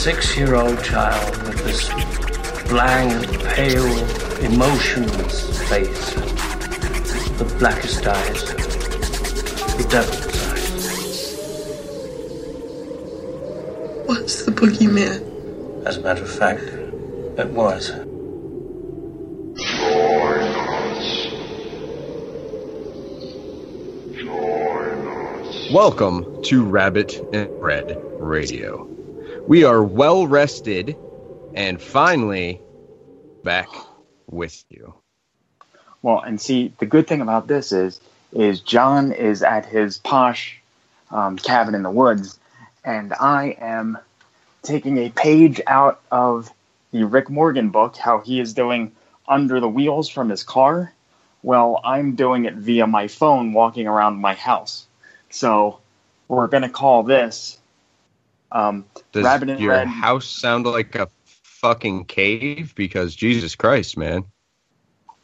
Six year old child with this blank, pale, emotionless face, the blackest eyes, the devil's eyes. What's the boogeyman? As a matter of fact, it was. Join us. Join us. Welcome to Rabbit in Red Radio. We are well rested and finally back with you. Well, and see, the good thing about this is, is John is at his posh um, cabin in the woods, and I am taking a page out of the Rick Morgan book, how he is doing under the wheels from his car. Well, I'm doing it via my phone, walking around my house. So we're gonna call this um, Does Rabbit in your Red. house sound like a fucking cave? Because Jesus Christ, man.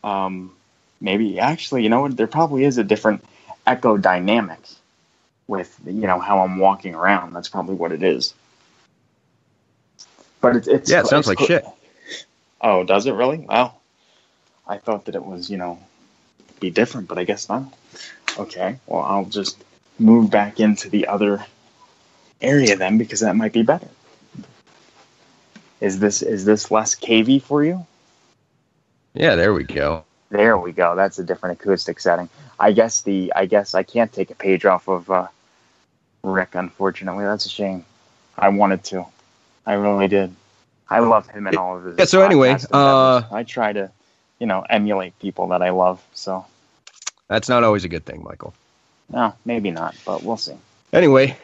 um, maybe actually, you know what? There probably is a different echo dynamics with you know how I'm walking around. That's probably what it is. But it's, it's Yeah, it sounds like shit. Oh, does it really? Wow. I thought that it was you know be different, but I guess not. Okay, well I'll just move back into the other area then because that might be better. Is this is this less cavey for you? Yeah, there we go. There we go. That's a different acoustic setting. I guess the I guess I can't take a page off of uh, Rick. Unfortunately, that's a shame. I wanted to. I really did. I love him and all of his. Yeah, so anyway, uh, I try to, you know, emulate people that I love. So That's not always a good thing, Michael. no, maybe not, but we'll see. Anyway,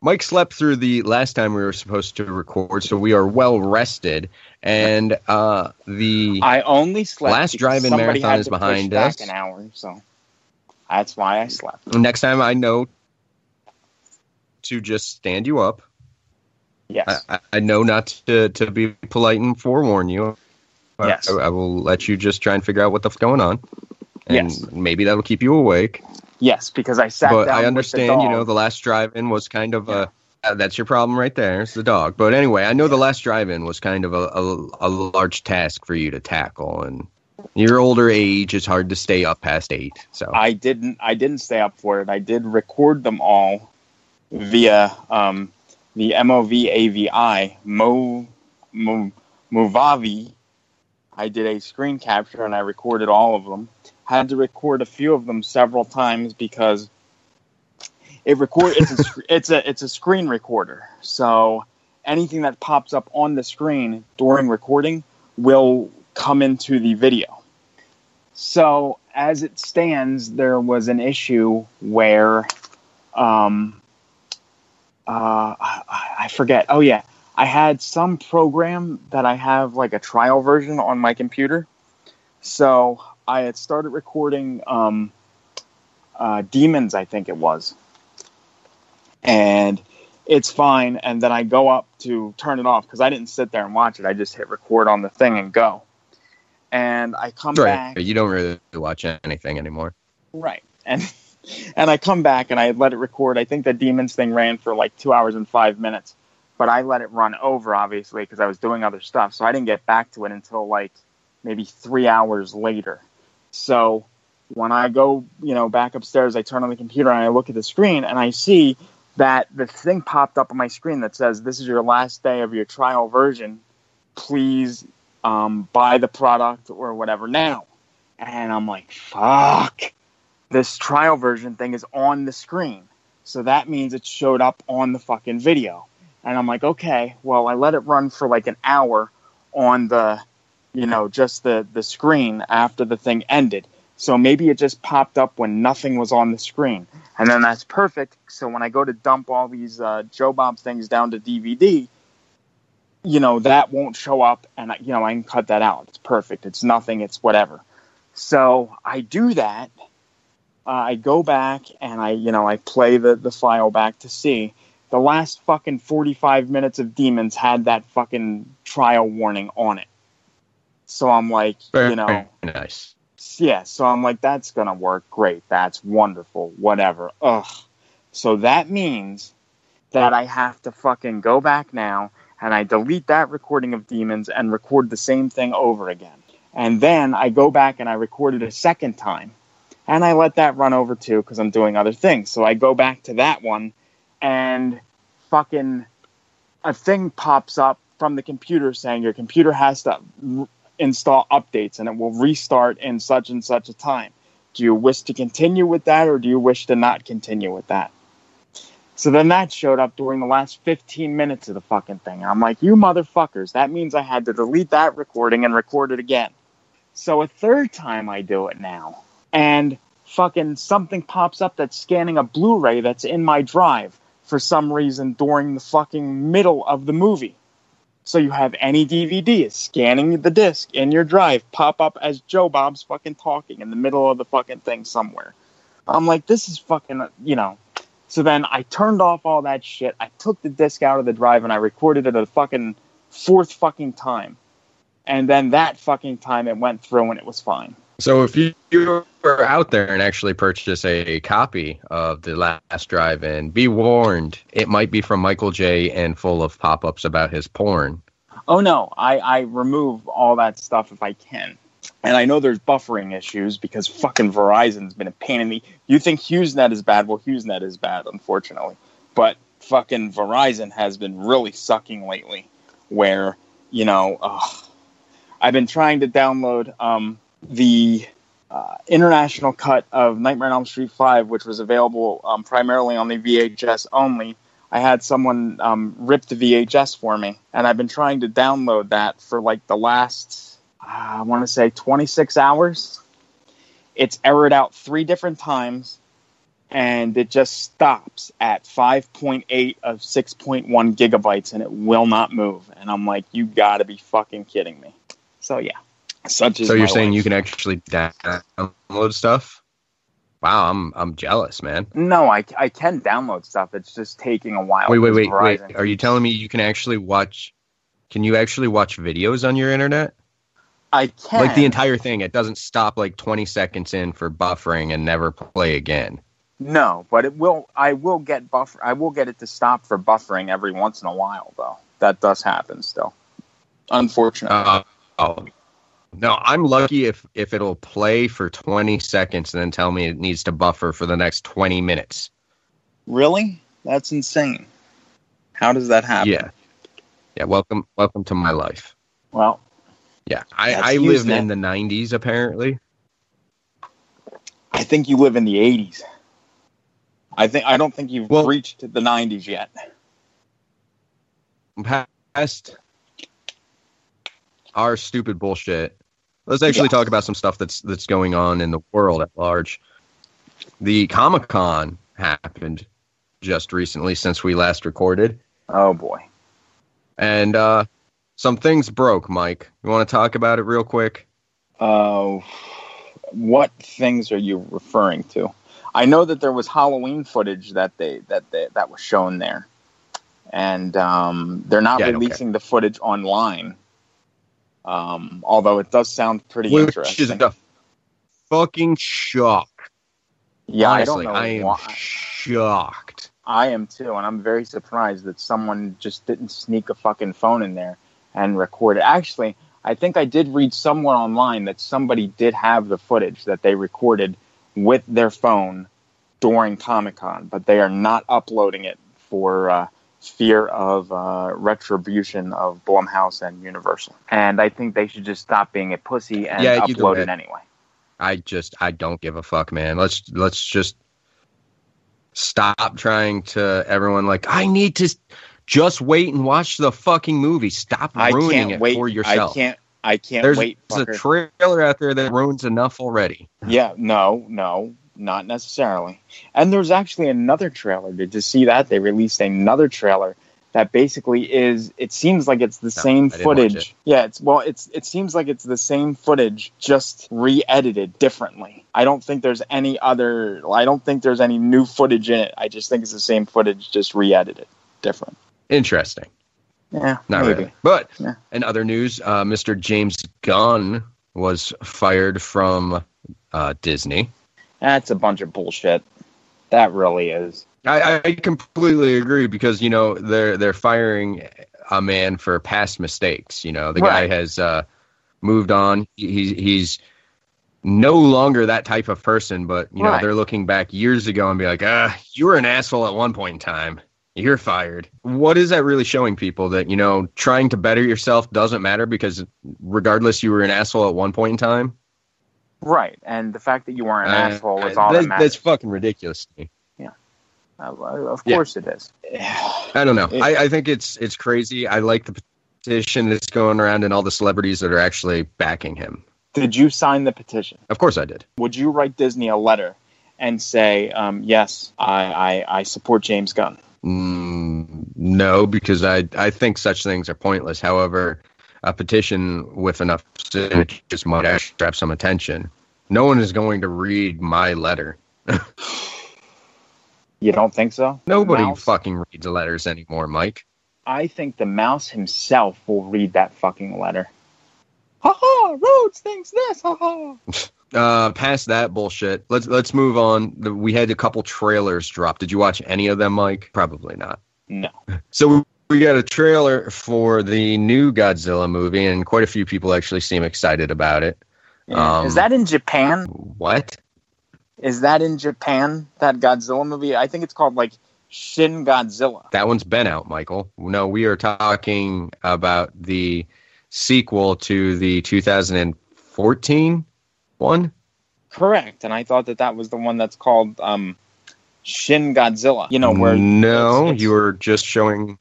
Mike slept through the last time we were supposed to record, so we are well rested. And uh, the I only slept. Last drive-in marathon had is behind back us. An hour, so that's why I slept. next time I know to just stand you up. Yes. I, I- know not to, to be polite and forewarn you. Yes. I, I will let you just try and figure out what the fuck's going on. And Yes. maybe that'll keep you awake. Yes, because I sat but down. I understand, you know, the last drive-in was kind of a. Uh, that's your problem right there. It's the dog. But anyway, I know the last drive-in was kind of a, a, a large task for you to tackle, and your older age is hard to stay up past eight. So I didn't I didn't stay up for it. I did record them all via um, the MOV AVI Mo, Mo Movavi. I did a screen capture and I recorded all of them. Had to record a few of them several times because it record it's a it's a it's a screen recorder. So anything that pops up on the screen during recording will come into the video. So, as it stands, there was an issue where, um, uh, I, I forget. Oh, yeah. I had some program that I have like a trial version on my computer. So, I had started recording um, uh, Demons, I think it was. And it's fine. And then I go up to turn it off because I didn't sit there and watch it. I just hit record on the thing and go. And I come right, back. you don't really watch anything anymore. Right. And and I come back and I let it record. I think the demons thing ran for like two hours and five minutes, but I let it run over obviously because I was doing other stuff. So I didn't get back to it until like maybe three hours later. So when I go, you know, back upstairs, I turn on the computer and I look at the screen and I see that the thing popped up on my screen that says, "This is your last day of your trial version. Please um, buy the product or whatever now." And I'm like, "Fuck!" This trial version thing is on the screen, so that means it showed up on the fucking video. And I'm like, "Okay, well, I let it run for like an hour on the, you know, just the the screen after the thing ended." So maybe it just popped up when nothing was on the screen. And then that's perfect. So when I go to dump all these uh, Joe Bob things down to DVD, you know, that won't show up and, you know, I can cut that out. It's perfect. It's nothing. It's whatever. So I do that. Uh, I go back and I, you know, I play the, the file back to see. The last fucking 45 minutes of Demons had that fucking trial warning on it. So I'm like, Very you know, nice. yeah, so I'm like, that's gonna work great. That's wonderful. Whatever. Ugh. So that means that I have to fucking go back now and I delete that recording of demons and record the same thing over again. And then I go back and I record it a second time. And I let that run over too because I'm doing other things. So I go back to that one and fucking a thing pops up from the computer saying your computer has to install updates and it will restart in such and such a time. Do you wish to continue with that or do you wish to not continue with that? So then that showed up during the last 15 minutes of the fucking thing. I'm like, you motherfuckers, that means I had to delete that recording and record it again. So a third time I do it now. And fucking something pops up that's scanning a Blu ray that's in my drive for some reason during the fucking middle of the movie. So you have any DVD scanning the disc in your drive pop up as Joe Bob's fucking talking in the middle of the fucking thing somewhere. I'm like, this is fucking, you know. So then I turned off all that shit. I took the disc out of the drive and I recorded it a fucking fourth fucking time. And then that fucking time it went through and it was fine. So if you, were out there and actually purchase a, copy of the last drive-in, be warned, it might be from Michael J. and full of pop-ups about his porn. Oh no, I, I remove all that stuff if I can. And I know there's buffering issues because fucking Verizon's been a pain in the. You think HughesNet is bad? Well, HughesNet is bad, unfortunately. But fucking Verizon has been really sucking lately. Where you know, ugh. I've been trying to download um, the uh, international cut of Nightmare on Elm Street Five, which was available um, primarily on the VHS only. I had someone um, rip the VHS for me, and I've been trying to download that for like the last, uh, I want to say, 26 hours. It's errored out three different times, and it just stops at 5.8 of 6.1 gigabytes, and it will not move. And I'm like, you gotta be fucking kidding me. So yeah, such is So you're saying life. you can actually download stuff? Wow, I'm I'm jealous, man. No, I, I can download stuff. It's just taking a while. Wait, wait, because wait, wait. Are you telling me you can actually watch? Can you actually watch videos on your internet? I can. Like the entire thing, it doesn't stop like 20 seconds in for buffering and never play again. No, but it will. I will get buffer. I will get it to stop for buffering every once in a while, though. That does happen still. Unfortunately. Uh, oh, no, I'm lucky if if it'll play for 20 seconds and then tell me it needs to buffer for the next 20 minutes. really? That's insane. How does that happen? Yeah, yeah. Welcome, welcome to my life. Well, Yeah, I, I live in the 90s apparently. I think you live in the '80s. I think. I don't think you've Well- reached the '90s yet. past our stupid bullshit. Let's actually Yeah. talk about some stuff that's that's going on in the world at large. The Comic Con happened just recently since we last recorded, Oh boy. and uh, some things broke. Mike, you want to talk about it real quick? Uh, what things are you referring to? I know that there was Halloween footage that they that they, that was shown there, and um, they're not Yeah, releasing the footage online. Um, although it does sound pretty Which is interesting. a fucking shock. yeah, Honestly, I don't know I am why. shocked. I am too, and I'm very surprised that someone just didn't sneak a fucking phone in there and record it. Actually, I I think I did read somewhere online that somebody did have the footage that they recorded with their phone during Comic Con, but they are not uploading it for uh, fear of uh, retribution of Blumhouse and Universal. And I think they should just stop being a pussy and Yeah, upload it anyway. I just I don't give a fuck, man. Let's let's just stop trying to everyone like I need to just wait and watch the fucking movie. Stop ruining it wait. for yourself. I can't. I can't There's, wait. there's a trailer out there that ruins enough already. Yeah, no, no, not necessarily. And there's actually another trailer. Did you see that? They released another trailer that basically is it seems like it's the same didn't watch footage. it. Yeah, it's well it's it seems like it's the same footage just re-edited differently. I don't think there's any other I don't think there's any new footage in it. I just think it's the same footage just re-edited different. Interesting. Yeah, Not maybe. really. But Yeah. in other news, uh, Mr. James Gunn was fired from uh, Disney. That's a bunch of bullshit. That really is. I, I completely agree because you know they're they're firing a man for past mistakes. You know the Right. guy has uh, moved on. He's he's no longer that type of person. But you know Right. they're looking back years ago and be like, ah, you were an asshole at one point in time. You're fired. What is that really showing people that you know trying to better yourself doesn't matter because regardless you were an asshole at one point in time. Right. And the fact that you are an uh, asshole is all that- matters. that's fucking ridiculous to me. Uh, of Yeah. course it is. I don't know. It- I, I think it's it's crazy. I like the petition that's going around and all the celebrities that are actually backing him. Did you sign the petition? Of course, I did. Would you write Disney a letter and say, um, "Yes, I, I, I support James Gunn"? Mm, no, because I I think such things are pointless. However, a petition with enough signatures might actually grab some attention. No one is going to read my letter. You don't think so? Nobody Mouse? fucking reads letters anymore, Mike. I think the mouse himself will read that fucking letter. Ha ha! Rhodes thinks this. Ha ha! Uh, past that bullshit. Let's let's move on. The- We had a couple trailers drop. Did you watch any of them, Mike? Probably not. No. So we- got a trailer for the new Godzilla movie, and quite a few people actually seem excited about it. Um, is that in Japan? What? Is that in Japan? That Godzilla movie? I think it's called like Shin Godzilla. That one's been out, Michael. No, we are talking about the sequel to the 2014 one. Correct. And I thought that that was the one that's called um, Shin Godzilla. You know where? No, it's- it's- you were just showing.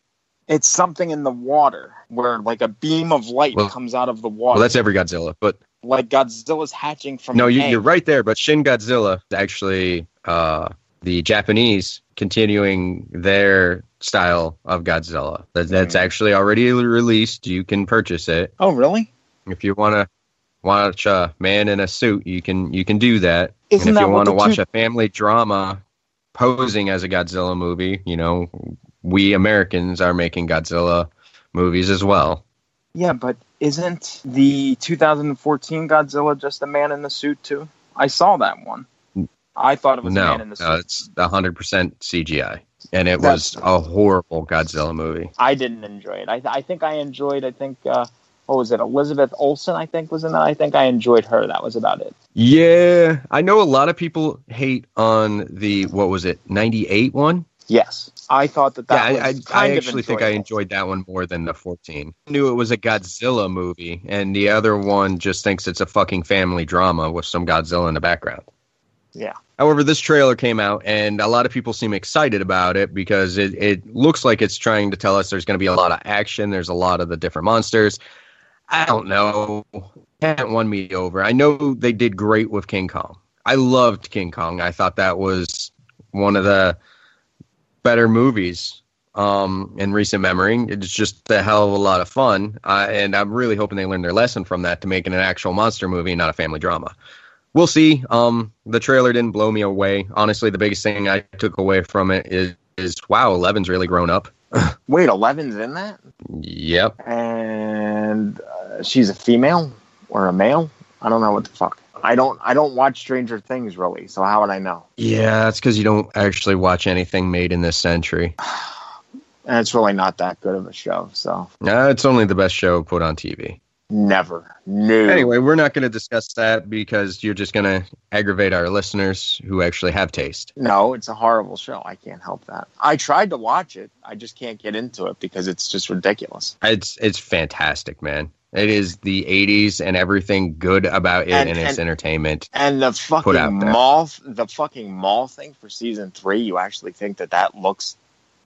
It's something in the water where like a beam of light Well- comes out of the water. Well, that's every Godzilla, but like Godzilla's hatching from. no, you, you're right there. But Shin Godzilla is actually uh, the Japanese continuing their style of Godzilla. That, that's Hmm. actually already released. You can purchase it Oh, really? if you want to watch a man in a suit. You can you can do that. Isn't and if that you want to watch two- a family drama posing as a Godzilla movie, you know, we Americans are making Godzilla movies as well. Yeah, but isn't the 2014 Godzilla just a man in the suit too? I saw that one. I thought it was a No, man in the suit. no, it's hundred percent CGI, and it was a horrible Godzilla movie. I didn't enjoy it. I, I think I enjoyed. I think uh, what was it? Elizabeth Olsen. I think was in that. I think I enjoyed her. That was about it. Yeah, I know a lot of people hate on the what was it ninety eight one. Yes, I thought that that yeah, I, was I, I actually think I enjoyed that one more than the 14. I knew it was a Godzilla movie, and the other one just thinks it's a fucking family drama with some Godzilla in the background. Yeah. However, this trailer came out, and a lot of people seem excited about it because it, it looks like it's trying to tell us there's going to be a lot of action. There's a lot of the different monsters. I don't know. Can't won me over. I know they did great with King Kong. I loved King Kong. I thought that was one of the better movies um, in recent memory. It's just a hell of a lot of fun, uh, and I'm really hoping they learn their lesson from that to make it an actual monster movie, not a family drama. We'll see. Um, the trailer didn't blow me away. Honestly, the biggest thing I took away from it is, is wow, Eleven's really grown up. Wait, Eleven's in that, Yep. and uh, she's a female or a male. I don't know what the fuck. I don't. I don't watch Stranger Things really. So how would I know? Yeah, that's because you don't actually watch anything made in this century. And it's really not that good of a show. So Uh, it's only the best show put on TV. Never. No. Anyway, we're not going to discuss that because you're just going to aggravate our listeners who actually have taste. No, it's a horrible show. I can't help that. I tried to watch it. I just can't get into it because it's just ridiculous. It's it's fantastic, man. It is the 80s and everything good about it and, And- its and- entertainment. And the fucking mall, the fucking mall thing for season three. You actually think that that looks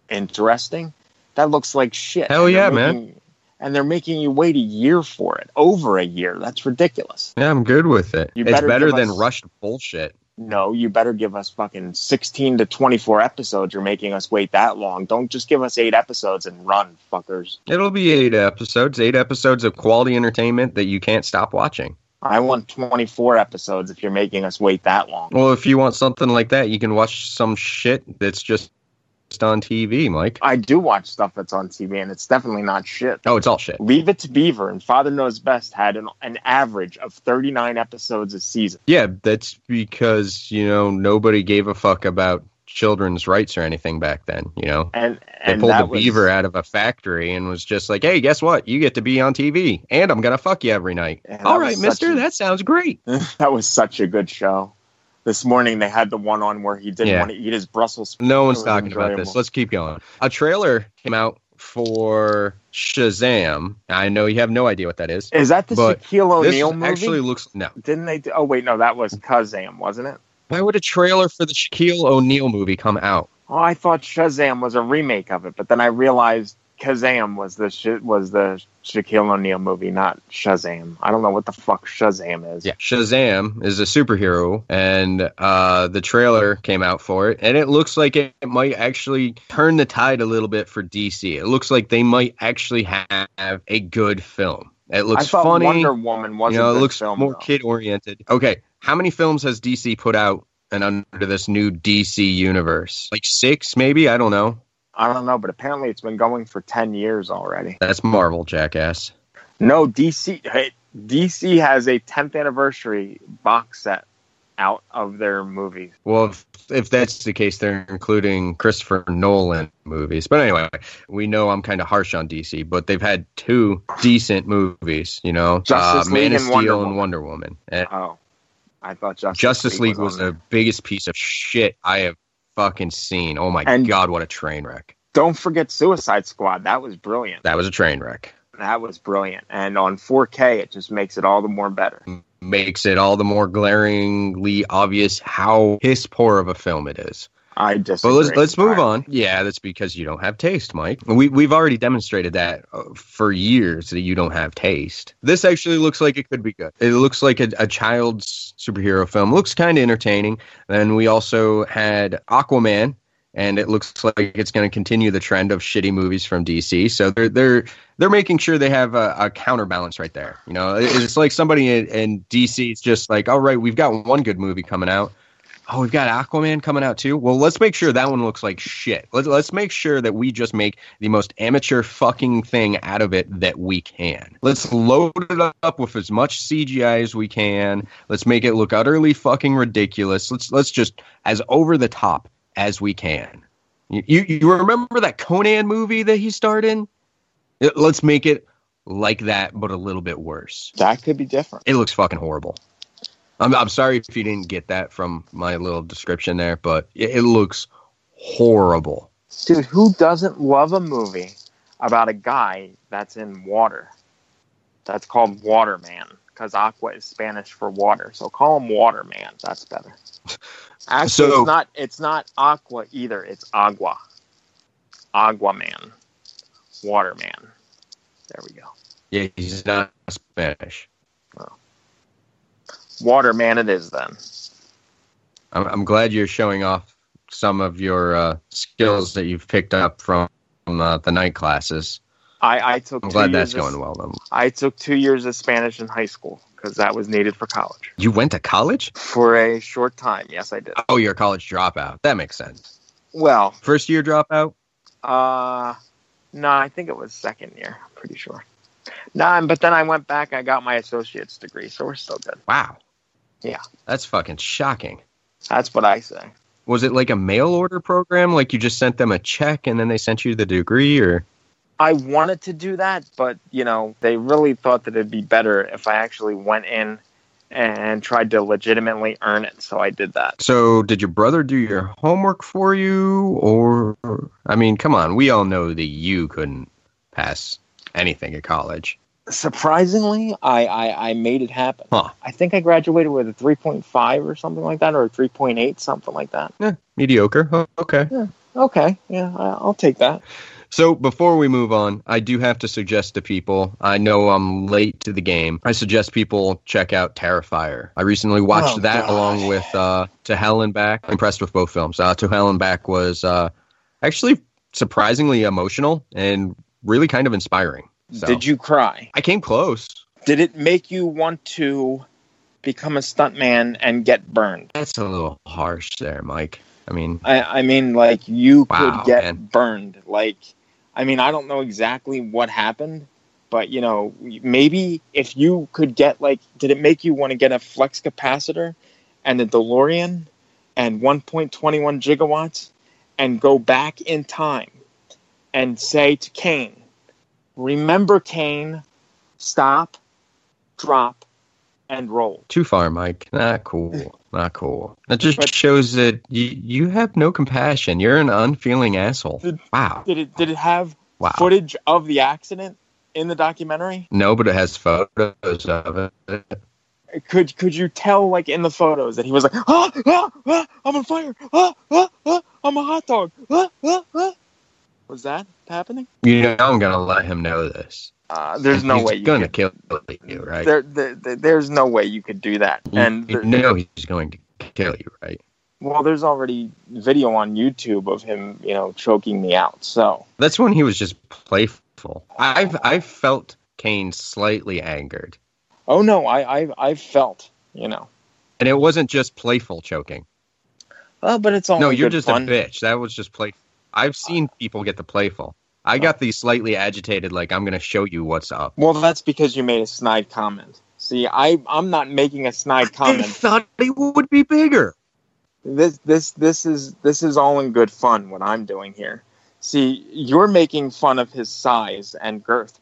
interesting? That looks like shit. Hell yeah, man. And they're making you wait a year for it, over a year. That's ridiculous. Yeah, I'm good with it. You it's better better than us- rushed bullshit. No, you better give us fucking 16 to 24 episodes. You're making us wait that long. Don't just give us eight episodes and run, fuckers. It'll be eight episodes, eight episodes of quality entertainment that you can't stop watching. I want 24 episodes if you're making us wait that long. Well, if you want something like that, you can watch some shit that's just just on TV, Mike. I do watch stuff that's on TV, and it's definitely not shit. Oh, it's all shit. Leave It to Beaver and Father Knows Best had an, an average of 39 episodes a season. Yeah, that's because, you know, nobody gave a fuck about children's rights or anything back then, you know? And, They pulled the was- beaver out of a factory and was just like, hey, guess what? You get to be on TV and I'm going to fuck you every night. All right, mister, a- that sounds great. that was such a good show. This morning they had the one on where he didn't Yeah. want to eat his Brussels sprouts. No one's talking about this. Let's keep going. A trailer came out for Shazam. I know you have no idea what that is. Is that the Shaquille O'Neal movie? actually looks no. Didn't they? Do, oh wait, no, that was Kazam, wasn't it? Why would a trailer for the Shaquille O'Neal movie come out? Oh, I thought Shazam was a remake of it, but then I realized Kazam was the sh- was the Shaquille O'Neal movie, not Shazam. I don't know what the fuck Shazam is. Yeah, Shazam is a superhero, and uh, the trailer came out for it, and it looks like it might actually turn the tide a little bit for DC. It looks like they might actually have a good film. It looks I thought funny. Wonder Woman was you know, it looks film. more kid oriented. Okay, how many films has DC put out and under this new DC universe? Like six, maybe. I don't know. I don't know, but apparently it's been going for ten years already. That's Marvel, jackass. No, DC. Hey, DC has a 10th anniversary box set out of their movies. Well, if, if that's the case, they're including Christopher Nolan movies. But anyway, we know I'm kind of harsh on DC, but they've had two decent movies. You know, Justice uh, League Man of and Steel Wonder and Woman. Wonder Woman. And Oh, I thought Justice, Justice League was on the biggest piece of shit I have fucking scene. Oh my And- god, what a train wreck! Don't forget Suicide Squad. That was brilliant. That was a train wreck. That was brilliant. And on 4K, it just makes it all the more better. Makes it all the more glaringly obvious how piss poor of a film it is. I just. But let's let's move on. Yeah, that's because you don't have taste, Mike. We we've already demonstrated that uh, for years that you don't have taste. This actually looks like it could be good. It looks like a, a child's superhero film. Looks kind of entertaining. Then we also had Aquaman, and it looks like it's going to continue the trend of shitty movies from DC. So they're they're they're making sure they have a, a counterbalance right there. You know, it's like somebody in, in DC is just like, all right, we've got one good movie coming out. Oh, we've got Aquaman coming out too. Well, let's make sure that one looks like shit. Let's let's make sure that we just make the most amateur fucking thing out of it that we can. Let's load it up with as much CGI as we can. Let's make it look utterly fucking ridiculous. Let's let's just as over the top as we can. You you, you remember that Conan movie that he starred in? Let's make it like that, but a little bit worse. That could be different. It looks fucking horrible. I'm, I'm sorry if you didn't get that from my little description there, but it, it looks horrible. Dude, who doesn't love a movie about a guy that's in water? That's called Waterman because aqua is Spanish for water. So call him Waterman. That's better. Actually, So- it's not. It's not aqua either. It's agua. Aguaman. Waterman. There we go. Yeah, he's not Spanish. Oh. Waterman. It is then. I'm, I'm glad you're showing off some of your uh, skills that you've picked up from uh, the night classes. I, I took. I'm two glad that's going well. Then. I took two years of Spanish in high school because that was needed for college. You went to college? For a short time, yes, I did. Oh, you're a college dropout. That makes sense. Well, First year dropout? Uh, no, I think it was second year. I'm pretty sure. Nah, but then I went back. I got my associate's degree, so we're still good. Wow. Yeah. That's fucking shocking. That's what I say. Was it like a mail order program? Like you just sent them a check and then they sent you the degree or I wanted to do that, but you know, they really thought that it'd be better if I actually went in and tried to legitimately earn it. So I did that. So, did your brother do your homework for you, or I mean, come on, we all know that you couldn't pass anything at college. Surprisingly, I, I, I made it happen. Huh. I think I graduated with a 3.5 or something like that, or a 3.8, something like that. Yeah, mediocre. Oh, okay. Okay, yeah, I'll take that. So before we move on, I do have to suggest to people. I know I'm late to the game. I suggest people check out Terrifier. I recently watched Oh, that God. along with uh, To Hell and Back. I'm impressed with both films. Uh, to Hell and Back was uh, actually surprisingly emotional and really kind of inspiring. So, Did you cry? I came close. Did it make you want to become a stuntman and get burned? That's a little harsh there, Mike. I mean, I, I mean, like you Wow, could get man. burned. Like, I mean, I don't know exactly what happened, but you know, maybe if you could get like, did it make you want to get a flex capacitor and a DeLorean and 1.21 gigawatts and go back in time and say to Kane, remember Kane, stop, drop, and roll. too far, Mike. Not cool. Not cool. That just But- shows that you, you have no compassion. You're an unfeeling asshole. Did- Wow. Did it? Did it have Wow. footage of the accident in the documentary? No, but it has photos of it. could could you tell like in the photos that he was like ah, ah, ah I'm on fire ah, ah, ah, I'm a hot dog ah, ah, ah. Was that happening You know, I'm gonna let him know this. uh, there's no he's way you're gonna could, kill you, right? there, there, there- there's no way you could do that and you know he's going to kill you, right? well there's already video on YouTube of him you know choking me out so That's when he was just playful. I've I've felt Kane slightly angered, oh no I I I felt you know and it wasn't just playful choking. oh but it's all no, you're just fun. a bitch. That was just play. I've seen people get the playful. I got the slightly agitated, like I'm gonna show you what's up. well that's because you made a snide comment see I I'm not making a snide I comment thought he would be bigger. this this this is this is all in good fun what I'm doing here. See, you're making fun of his size and girth.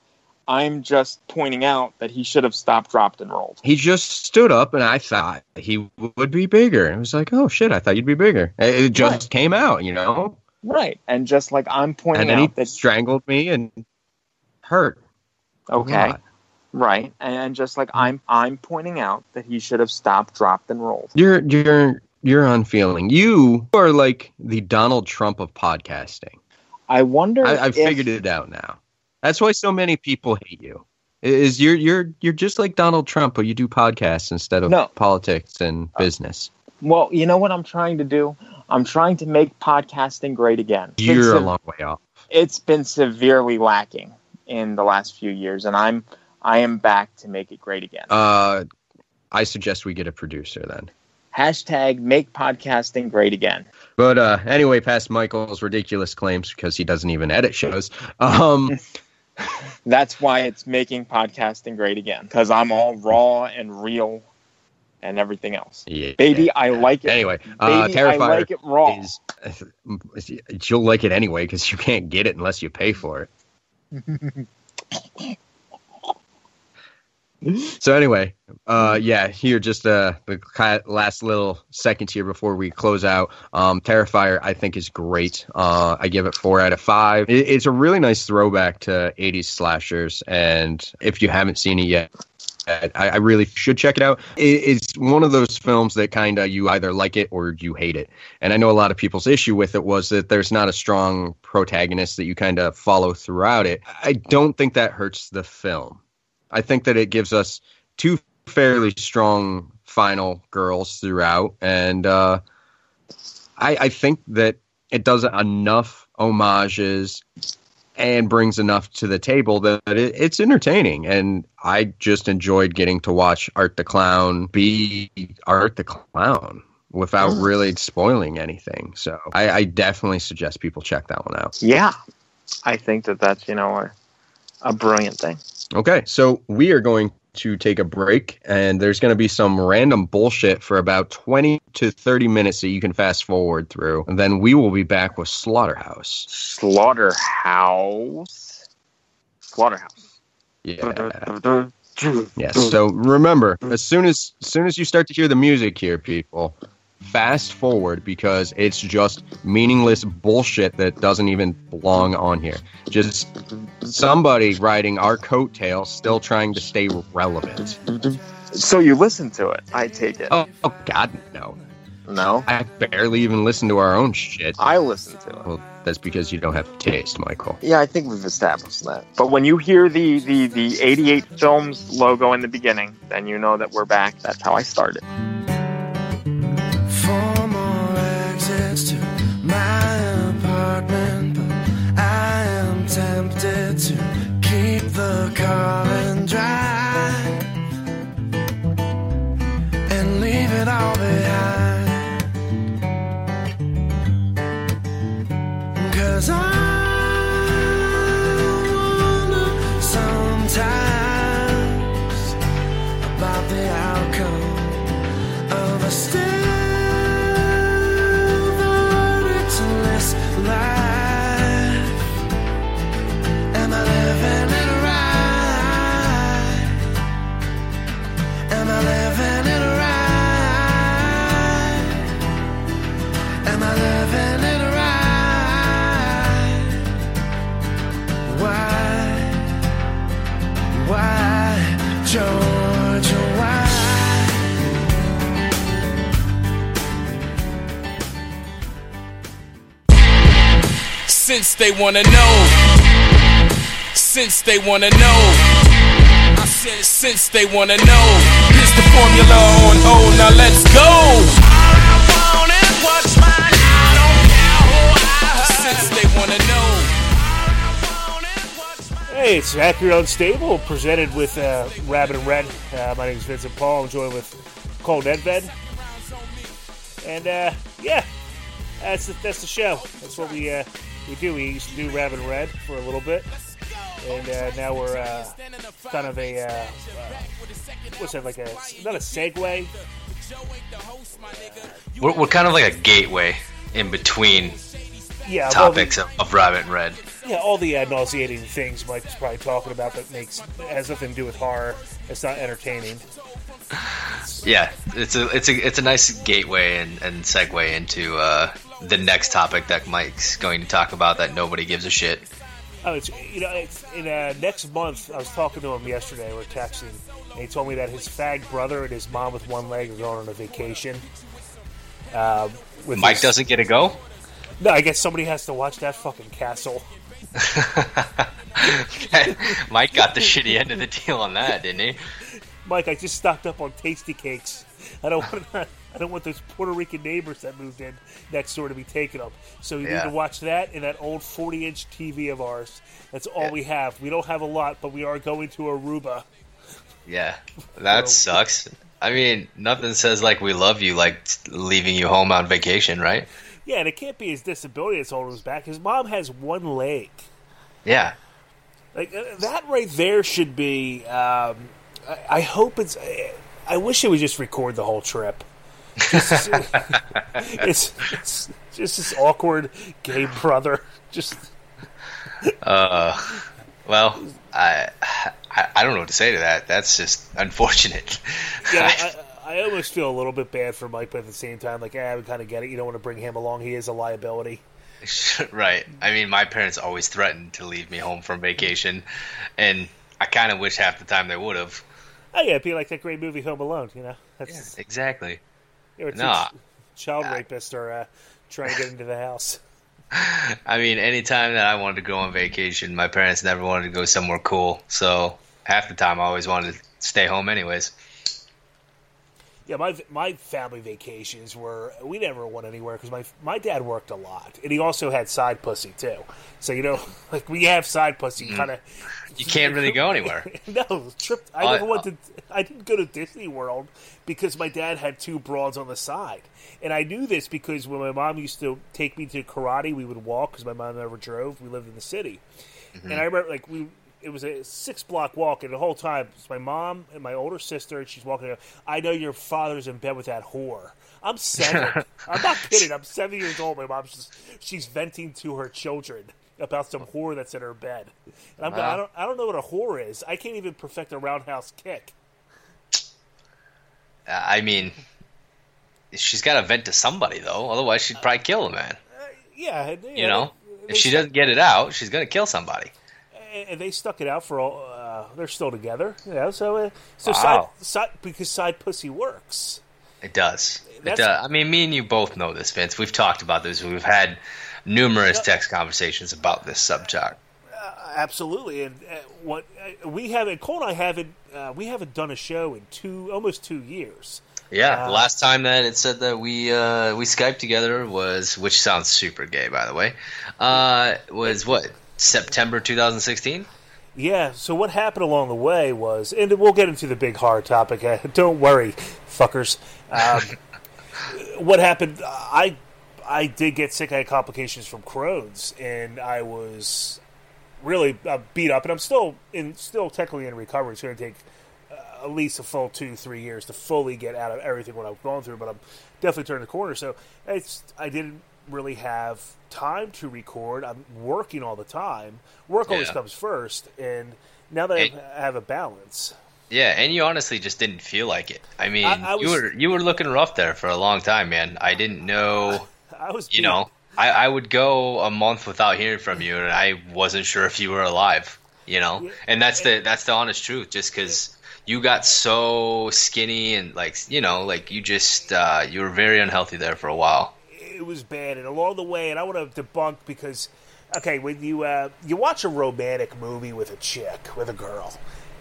I'm just pointing out that he should have stopped, dropped, and rolled. He just stood up, and I thought he would be bigger. It was like, oh shit, I thought you'd be bigger. It it just Right. came out, you know. Right. And just like I'm pointing And then out he that strangled me and hurt. okay, right, and just like I'm I'm pointing out that he should have stopped, dropped, and rolled. You're you're you're unfeeling. You are like the Donald Trump of podcasting. I wonder. I, I've if- figured it out now. That's why so many people hate you. Is you're you're you're just like Donald Trump, but you do podcasts instead of No. Uh, politics and business. Well, you know what I'm trying to do. I'm trying to make podcasting great again. It's You're a long way off. it's been severely lacking in the last few years, and I'm I am back to make it great again. Uh, I suggest we get a producer then. Hashtag make podcasting great again. But uh, anyway, past Michael's ridiculous claims because he doesn't even edit shows. Um, That's why it's making podcasting great again because I'm all raw and real and everything else. yeah. Baby, I like it. Anyway, uh, Baby, I like it raw. is you'll like it anyway because you can't get it unless you pay for it. so anyway, uh, yeah, here just uh, the last little seconds here before we close out. Um, Terrifier, I think is great. Uh, I give it four out of five. It, it's a really nice throwback to '80s slashers, and if you haven't seen it yet. I, I really should check it out. It, it's one of those films that kind of you either like it or you hate it. And I know a lot of people's issue with it was that there's not a strong protagonist that you kind of follow throughout it. I don't think that hurts the film. I think that it gives us two fairly strong final girls throughout, and uh, I, I think that it does enough homages and brings enough to the table that it, it's entertaining. And I just enjoyed getting to watch Art the Clown be Art the Clown without really spoiling anything. So I, I definitely suggest people check that one out. Yeah, I think that that's you know a, a brilliant thing. Okay, so we are going to take a break, and there's going to be some random bullshit for about 20 to 30 minutes that you can fast forward through. And then we will be back with Slaughterhouse. Slaughterhouse. Slaughterhouse. Yeah. Yes. So remember, as soon as as soon as you start to hear the music here, people, fast forward because it's just meaningless bullshit that doesn't even belong on here. Just somebody riding our coattail, still trying to stay relevant. So you listen to it? I take it. Oh, oh God, no. No, I barely even listen to our own shit. I listen to it. Well, that's because you don't have taste, Michael. Yeah, I think we've established that. But when you hear the the the 88 films logo in the beginning, then you know that we're back. That's how I started. To keep the car and drive Since they wanna know. Since they wanna know. I said since they wanna know. Here's the formula on O. Now let's go. Hey, it's Accurate Unstable, presented with uh, Rabbit in Red. Uh, my name is Vincent Paul. I'm joined with Cole Nedved. And, uh, yeah, that's the, that's the show. That's what we uh, we do. We used to do Rabbit in Red for a little bit. And uh, now we're uh, kind of a, uh, uh, what's that, like a, not a segue? We're, we're kind of like a gateway in between Yeah, topics of, of Rabbit in Red. Yeah, all the uh, nauseating things Mike's probably talking about that makes has nothing to do with horror. It's not entertaining. Yeah, it's a it's a it's a nice gateway and, and segue into uh, the next topic that Mike's going to talk about that nobody gives a shit. Oh, it's you know, it's in uh, next month. I was talking to him yesterday. We are texting, and he told me that his fag brother and his mom with one leg are going on a vacation. Uh, with Mike his- doesn't get a go. No, I guess somebody has to watch that fucking castle. Mike got the shitty end of the deal on that, didn't he? Mike, I just stocked up on Tastykakes. I don't want I don't want those Puerto Rican neighbors that moved in next door to be taking them. So you need to watch that in that old 40 inch TV of ours. That's all we have. We don't have a lot, but we are going to Aruba. Yeah, that sucks. I mean, nothing says like we love you like leaving you home on vacation, right? Yeah, and it can't be his disability that's holding him back. His mom has one leg. Yeah, Like uh, that right there should be. Um, I, I hope it's. I wish it would just record the whole trip. Just- it's, it's just this awkward gay brother. Just Uh, well, I, I I don't know what to say to that. That's just unfortunate. yeah. I, I almost feel a little bit bad for Mike, but at the same time, like eh, I would kind of get it. You don't want to bring him along. He is a liability. right. I mean, my parents always threatened to leave me home from vacation, and I kind of wish half the time they would have. Oh yeah, it'd be like that great movie Home Alone. You know, that's Exactly. or two Nah. child rapists are uh, trying to get into the house. I mean, anytime that I wanted to go on vacation, my parents never wanted to go somewhere cool. So half the time, I always wanted to stay home, anyways. Yeah, my my family vacations were we never went anywhere because my my dad worked a lot and he also had side pussy too. So you know, like we have side pussy, Mm. kind of. You can't really go anywhere. no, trip. I I- never went to. I didn't go to Disney World because my dad had two broads on the side, and I knew this because when my mom used to take me to karate, we would walk because my mom never drove. We lived in the city, Mm-hmm. and I remember like we. It was a six block walk, and the whole time it's my mom and my older sister, and she's walking. I know your father's in bed with that whore. I'm seven. I'm not kidding. I'm seven years old. My mom's just she's venting to her children about some whore that's in her bed. And I'm, Wow. I don't I don't know what a whore is. I can't even perfect a roundhouse kick. Uh, I mean, she's got to vent to somebody though. Otherwise, she'd probably kill the man. Yeah, and, You know, if she doesn't get it out, she's gonna kill somebody. and they stuck it out for all. Uh, they're still together. Yeah, so uh, so Wow. side, side because side pussy works. It does. It does. I mean, me and you both know this, Vince. We've talked about this. We've had numerous text conversations about this subject. Absolutely, and uh, what uh, we haven't Cole and I haven't uh, we haven't done a show in two almost two years. Yeah, Uh, the last time that it said that we uh, we Skyped together was, which sounds super gay, by the way, uh, was what September 2016. Yeah. So what happened along the way was, and we'll get into the big hard topic. Uh, don't worry, fuckers. Um, what happened? I I did get sick. I had complications from Crohn's, and I was really uh, beat up. And I'm still in, still technically in recovery. It's going to take uh, at least a full two, three years to fully get out of everything what I've gone through. But I'm definitely turning the corner. So it's I didn't really have time to record. I'm working all the time. Work always Yeah. comes first, and now that I have a balance. Yeah, and you honestly just didn't feel like it. I mean, I- I you were you were looking rough there for a long time, man. I didn't know. I was, You beat- know, I, I would go a month without hearing from you, and I wasn't sure if you were alive. You know, and that's the that's the honest truth. Just because you got so skinny and like you know, like you just uh, you were very unhealthy there for a while. it was bad, and along the way, and I want to debunk because, okay, when you uh, you watch a romantic movie with a chick, with a girl,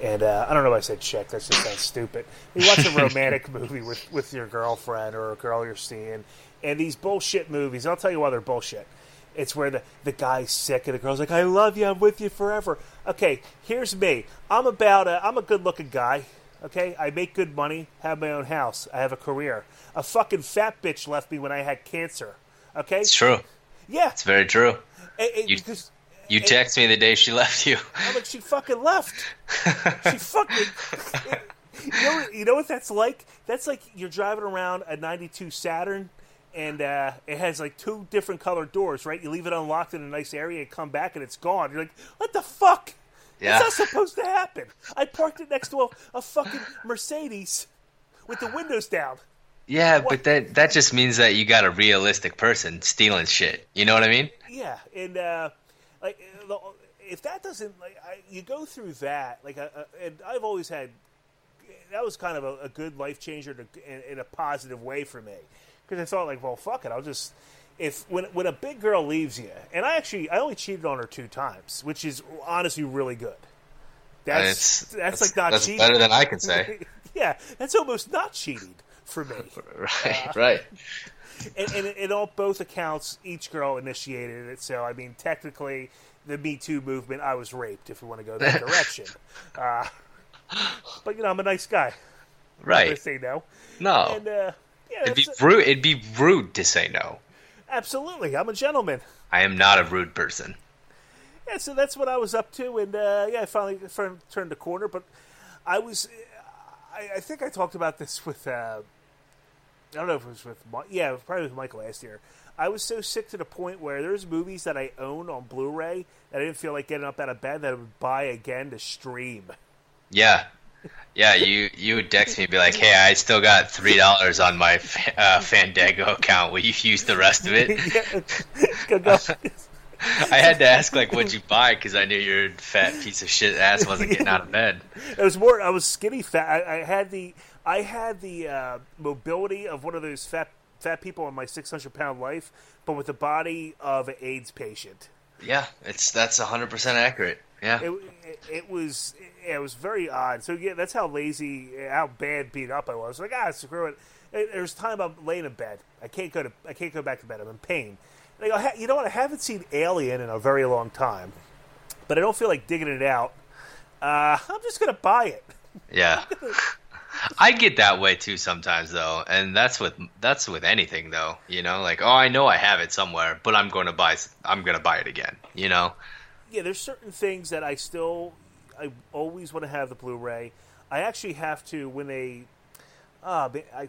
and uh, I don't know why I said chick. That just sounds stupid. You watch a romantic movie with with your girlfriend or a girl you're seeing, and these bullshit movies. I'll tell you why they're bullshit. It's where the, the guy's sick and the girl's like, "I love you, I'm with you forever." Okay, here's me. I'm about a, I'm a good looking guy. Okay, I make good money, have my own house, I have a career. A fucking fat bitch left me when I had cancer. Okay, It's true. Yeah, It's very true. And- and You- because You text me the day she left you. I'm like, she fucking left. she fucking. you know, you know what that's like? That's like you're driving around a '92 Saturn, and uh, it has like two different colored doors, right? You leave it unlocked in a nice area, and come back, and it's gone. You're like, what the fuck? Yeah. That's not supposed to happen. I parked it next to a, a fucking Mercedes with the windows down. Yeah, but that that just means that you got a realistic person stealing shit. You know what I mean? Yeah, and uh, like if that doesn't like I, you go through that like uh, uh, and I've always had that was kind of a, a good life changer in, in a positive way for me because I thought like well fuck it I'll just if when when a big girl leaves you and I actually I only cheated on her two times which is honestly really good. That's that's, that's- like not that's cheating. better than I can say. yeah, that's almost not cheating for me. Right, right. and, and in all both accounts, each girl initiated it. So I mean, technically, the Me Too movement, I was raped. If we want to go that direction, uh, but you know, I'm a nice guy. Right. gonna say no. No. And uh, yeah, It'd be rude. It'd be rude to say no. absolutely, I'm a gentleman. I am not a rude person. Yeah, so that's what I was up to, and uh, yeah, I finally turned the corner. But I was, I, I think I talked about this with, uh, I don't know if it was with, yeah, probably with Mike last year. I was so sick to the point where there's movies that I own on Blu-ray that I didn't feel like getting up out of bed that I would buy again to stream. Yeah, yeah. You you would text me and be like, "Hey, I still got three dollars on my uh, Fandango account. Will you use the rest of it?" Go. I had to ask like, "What'd you buy?" Because I knew your fat piece of shit ass wasn't getting out of bed. It was more. I was skinny fat. I, I had the I had the uh, mobility of one of those fat fat people in my 600 pound life, but with the body of an AIDS patient. Yeah, it's that's hundred percent accurate. Yeah, It, it, it was it was very odd. So yeah, that's how lazy, how bad beat up I was. Like ah, screw it. There's time I'm laying in bed. I can't go to I can't go back to bed. I'm in pain. And I go, "Ha- you know what? I haven't seen Alien in a very long time, but I don't feel like digging it out. Uh, I'm just gonna buy it. yeah. I get that way too sometimes though, and that's with that's with anything though. You know, like oh, I know I have it somewhere, but I'm going to buy I'm going to buy it again. You know. Yeah, there's certain things that I still, I always want to have the Blu-ray. I actually have to when they, uh, I,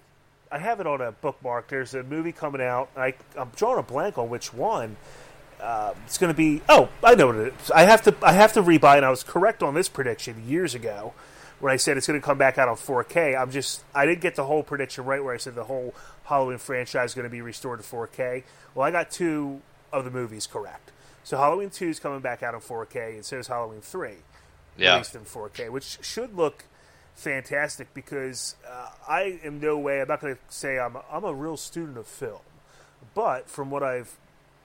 I have it on a bookmark. There's a movie coming out. I I'm drawing a blank on which one, Uh, it's going to be. Oh, I know what it is. I have to. I have to rebuy, and I was correct on this prediction years ago when I said it's going to come back out on 4K. I'm just. I didn't get the whole prediction right where I said the whole Halloween franchise is going to be restored to 4K. Well, I got two of the movies correct. So Halloween 2 is coming back out on 4K, and so is Halloween 3, Yeah. released in 4K, which should look fantastic because uh, I am no way. I'm not going to say I'm. I'm a real student of film, but from what I've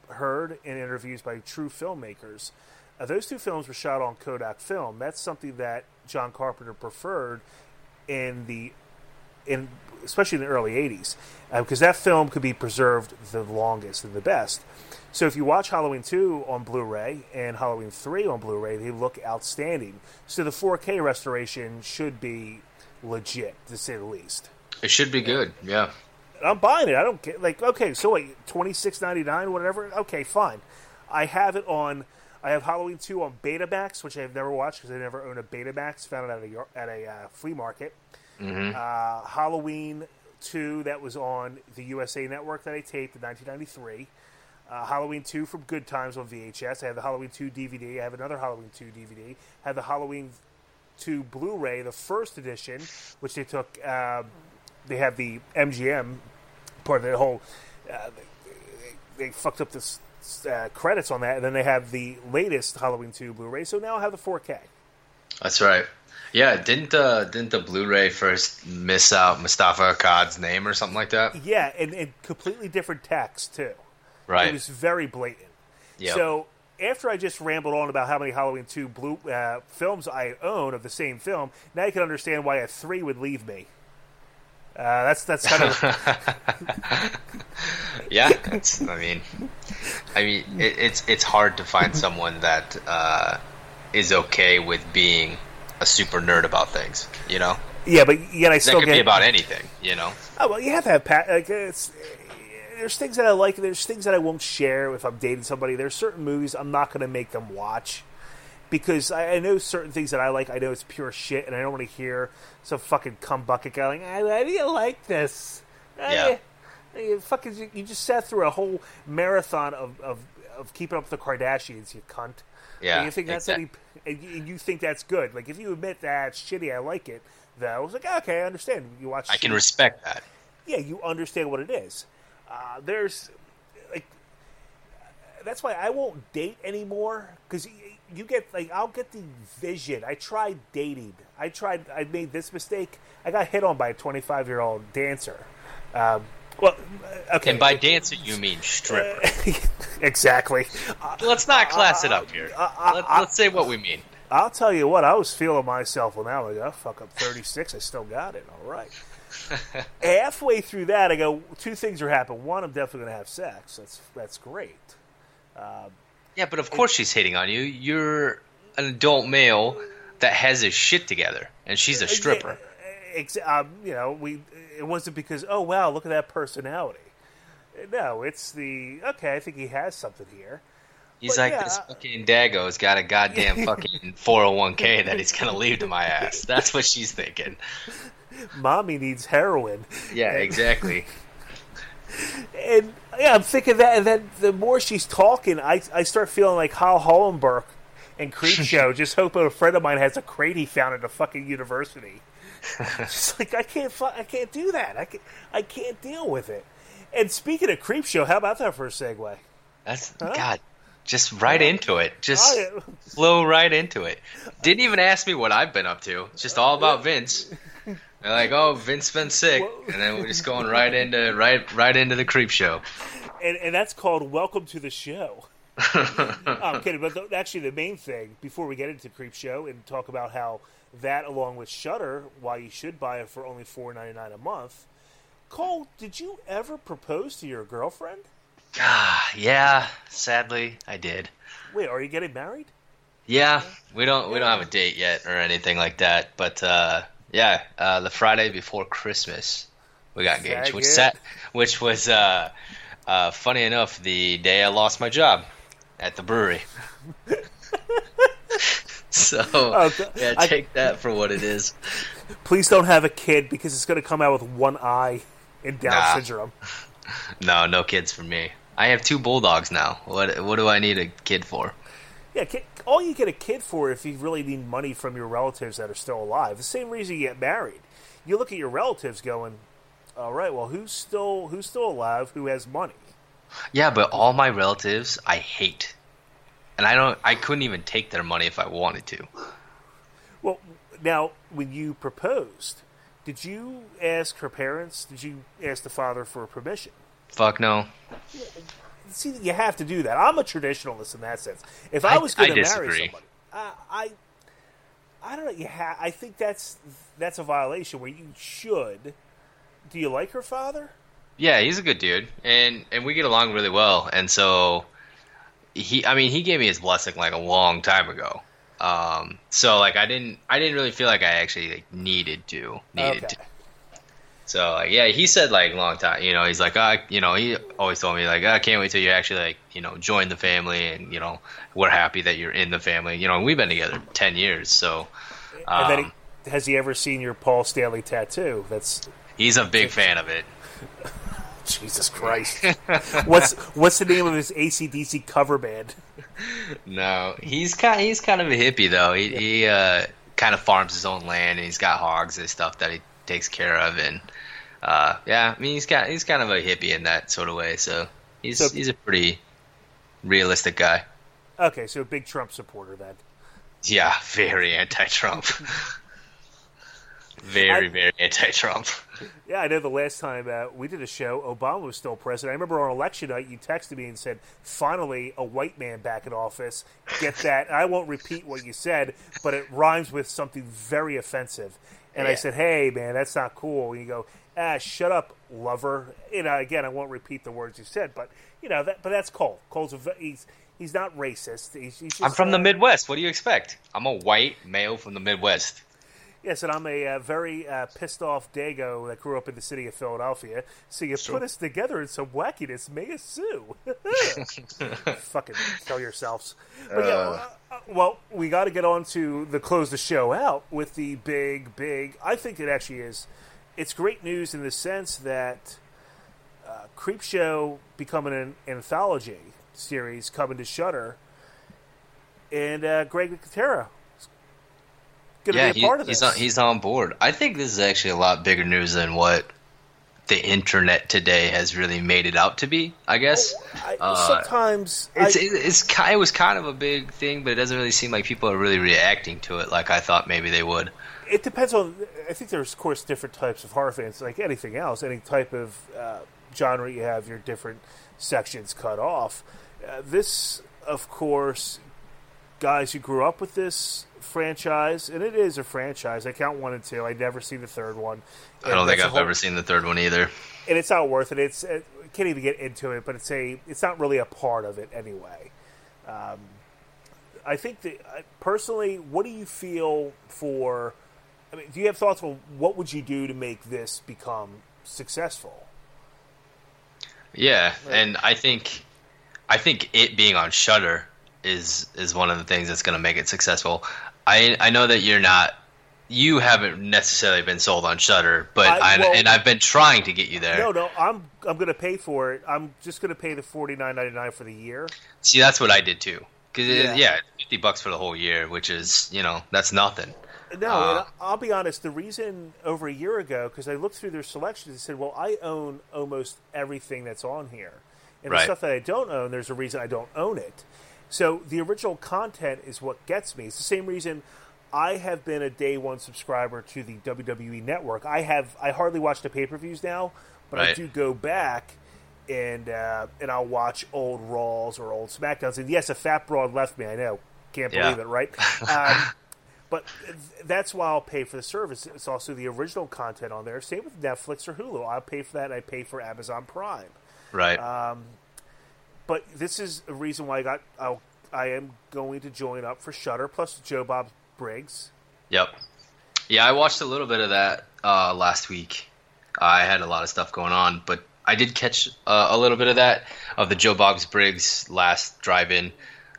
heard in interviews by true filmmakers, uh, those two films were shot on Kodak film. That's something that John Carpenter preferred in the in especially in the early 80s because that film could be preserved the longest and the best so if you watch halloween 2 on blu-ray and halloween 3 on blu-ray they look outstanding so the 4k restoration should be legit to say the least It should be good. Yeah. I'm buying it. I don't get like okay, so wait, twenty six ninety nine, whatever. Okay, fine. I have it on. I have Halloween two on Betamax, which I've never watched because I never owned a Betamax. Found it at a at a uh, flea market. Mhm. Uh, Halloween two that was on the USA Network that I taped in nineteen ninety three. Uh, Halloween 2 from Good Times on VHS. I have the Halloween 2 DVD. I have another Halloween 2 DVD. I have the Halloween 2 Blu-ray, the first edition, which they took. Uh, they have the MGM part of the whole. Uh, they, they fucked up the uh, credits on that, and then they have the latest Halloween 2 Blu-ray. So now I have the 4K. That's right. Yeah, didn't uh didn't the Blu-ray first miss out Moustapha Akkad's name or something like that? Yeah, and, and completely different text too. Right. It was very blatant. Yep. So after I just rambled on about how many Halloween two blue uh, films I own of the same film, now you can understand why a three would leave me. Uh, that's that's kind of Yeah, I mean, I mean, it, it's it's hard to find someone that uh, is okay with being a super nerd about things. You know, yeah, but yet I that still could get be about anything. You know, Oh well, you have to have pat. Like, it's, there's things that I like. There's things that I won't share if I'm dating somebody. There's certain movies I'm not going to make them watch because I, I know certain things that I like. I know it's pure shit, and I don't want to hear some fucking cum bucket going. "Ah, Why do you like this? Ah, Yeah. you fucking, you- just sat through a whole marathon of, of, of keeping up with the Kardashians, you cunt. Yeah, And you think that's any, and you, and you think that's good. Like if you admit that shitty, I like it. Though was like okay, I understand. You watch. I can respect that. yeah, you understand what it is. Uh, there's like that's why I won't date anymore because you get like I'll get the vision. I tried dating. I tried. I made this mistake. I got hit on by a 25 year old dancer. Um, well, uh, okay. And by dancer, you mean stripper. exactly. Let's not class it up here. Uh, uh, Let, let's say what we mean. I'll tell you what. I was feeling myself when I was like, fuck, I'm 36. I still got it. All right. Halfway through that, I go, two things are happening. One, I'm definitely going to have sex. That's that's great. Um, Yeah, but of course she's hitting on you. You're an adult male that has his shit together, and she's a stripper. ex- um, you know, we. It wasn't because oh wow, look at that personality. No, it's the okay. I think he has something here. He's But like, yeah, this fucking Dago's got a goddamn fucking 401k that he's gonna leave to my ass. That's what she's thinking. Mommy needs heroin. Yeah, And- exactly. And yeah, I'm thinking that. And then the more she's talking, I I start feeling like Hal Hollenberg and Creepshow. just hoping a friend of mine has a crate he found at a fucking university. Just like I can't, fu- I can't do that. I can I can't deal with it. And speaking of Creepshow, how about that for a segue? That's God. Just right into it. Just Oh, flow right into it. Didn't even ask me what I've been up to. Just all about Vince. They're like, oh, Vince been sick, and then we're just going right into right right into the creep show. and and that's called Welcome to the Show. I'm kidding, but the, actually, the main thing before we get into Creep Show and talk about how that, along with Shudder, why you should buy it for only four ninety nine a month. Cole, did you ever propose to your girlfriend? Ah, yeah. Sadly, I did. Wait, are you getting married? Yeah, we don't we don't have a date yet or anything like that. But uh, yeah, uh, the Friday before Christmas, we got engaged, which sat, which was uh, uh, funny enough the day I lost my job at the brewery. so Okay. yeah, I- take that for what it is. Please don't have a kid because it's going to come out with one eye and Down Nah. syndrome. No, no kids for me. I have two bulldogs now. What what do I need a kid for? Yeah, all you get a kid for if you really need money from your relatives that are still alive. The same reason you get married. You look at your relatives going, all right, well, who's still who's still alive? Who has money? Yeah, but all my relatives I hate, and I don't. I couldn't even take their money if I wanted to. Well, now when you proposed, did you ask her parents? Did you ask the father for permission? Fuck no. See, you have to do that. I'm a traditionalist in that sense. If I, I- was going to marry somebody, uh, I, I don't know. You ha- I think that's that's a violation where you should. Do you like her father? Yeah, he's a good dude, and and we get along really well. And so he, I mean, he gave me his blessing like a long time ago. Um, so like I didn't, I didn't really feel like I actually like, needed to, needed Okay. to. So like, yeah, he said like long time. You know, he's like, uh, you know, he always told me like, I can't wait till you actually like, you know, join the family, and you know, we're happy that you're in the family. You know, we've been together ten years, so. and then Um, he, has he ever seen your Paul Stanley tattoo? That's he's a big fan of it. Jesus Christ. what's what's the name of his ACDC cover band? No, he's kind he's kind of a hippie though. He he uh, kind of farms his own land and he's got hogs and stuff that he takes care of and uh, yeah, I mean he's got he's kind of a hippie in that sort of way. So he's So- he's a pretty realistic guy. Okay, so a big Trump supporter then. Yeah, very anti-Trump. very very anti-Trump. Yeah, I know the last time uh, we did a show, Obama was still president. I remember on election night, you texted me and said, finally, a white man back in office. Get that. I won't repeat what you said, but it rhymes with something very offensive. And I said, hey, man, that's not cool. And you go, ah, shut up, lover. You know, again, I won't repeat the words you said, but, you know, that, but that's Cole. Cole's a, he's he's not racist. He's, he's just, I'm from the uh, Midwest. What do you expect? I'm a white male from the Midwest. Yes, and I'm a uh, very uh, pissed off Dago that grew up in the city of Philadelphia. So you put us together in some wackiness. May it sue. Fucking tell yourselves. But yeah, uh, uh, well, we got to get on to the close the show out with the big, big. I think it actually is. It's great news in the sense that uh, Creep Show becoming an anthology series coming to Shudder, and uh, Greg Nicotero going to yeah, be a part of he's on, he's on board. I think this is actually a lot bigger news than what the internet today has really made it out to be. I guess I, Uh, sometimes it's I- it, it's it was kind of a big thing, but it doesn't really seem like people are really reacting to it like I thought maybe they would. it depends on. I think there's, of course, different types of horror fans. Like anything else, any type of uh, genre, you have your different sections cut off. Uh, this, of course, guys who grew up with this franchise, and it is a franchise. I count one and two. I never see the third one. I don't think I've whole- ever seen the third one either. and it's not worth it. It's it, can't even get into it, but it's a it's not really a part of it anyway. Um, I think that personally, what do you feel for? I mean, do you have thoughts on what would you do to make this become successful? Yeah, and I think I think it being on Shudder is is one of the things that's going to make it successful. I I know that you're not you haven't necessarily been sold on Shudder, but I- well- and I've been trying to get you there. No, no, I'm I'm going to pay for it. I'm just going to pay the forty nine ninety nine for the year. See, that's what I did too. Cause Yeah. yeah. fifty bucks for the whole year, which is you know that's nothing. No, Uh, I'll be honest. The reason over a year ago, because I looked through their selections and said, "Well, I own almost everything that's on here, and the stuff that I don't own, there's a reason I don't own it." So the original content is what gets me. It's the same reason I have been a day one subscriber to the WWE Network. I have I hardly watch the pay per views now, but I do go back and uh, and I'll watch old Raws or old Smackdowns. And yes, a fat broad left me. I know, can't Yeah. believe it, right? Um, but that's why I'll pay for the service. It's also the original content on there. Same with Netflix or Hulu. I'll pay for that. and I pay for Amazon Prime. Right. Um, but this is a reason why I got. I'll, I am going to join up for Shudder plus Joe Bob Briggs. Yep. Yeah, I watched a little bit of that uh, last week. I had a lot of stuff going on, but I did catch uh, a little bit of that of the Joe Bob's Briggs last drive-in.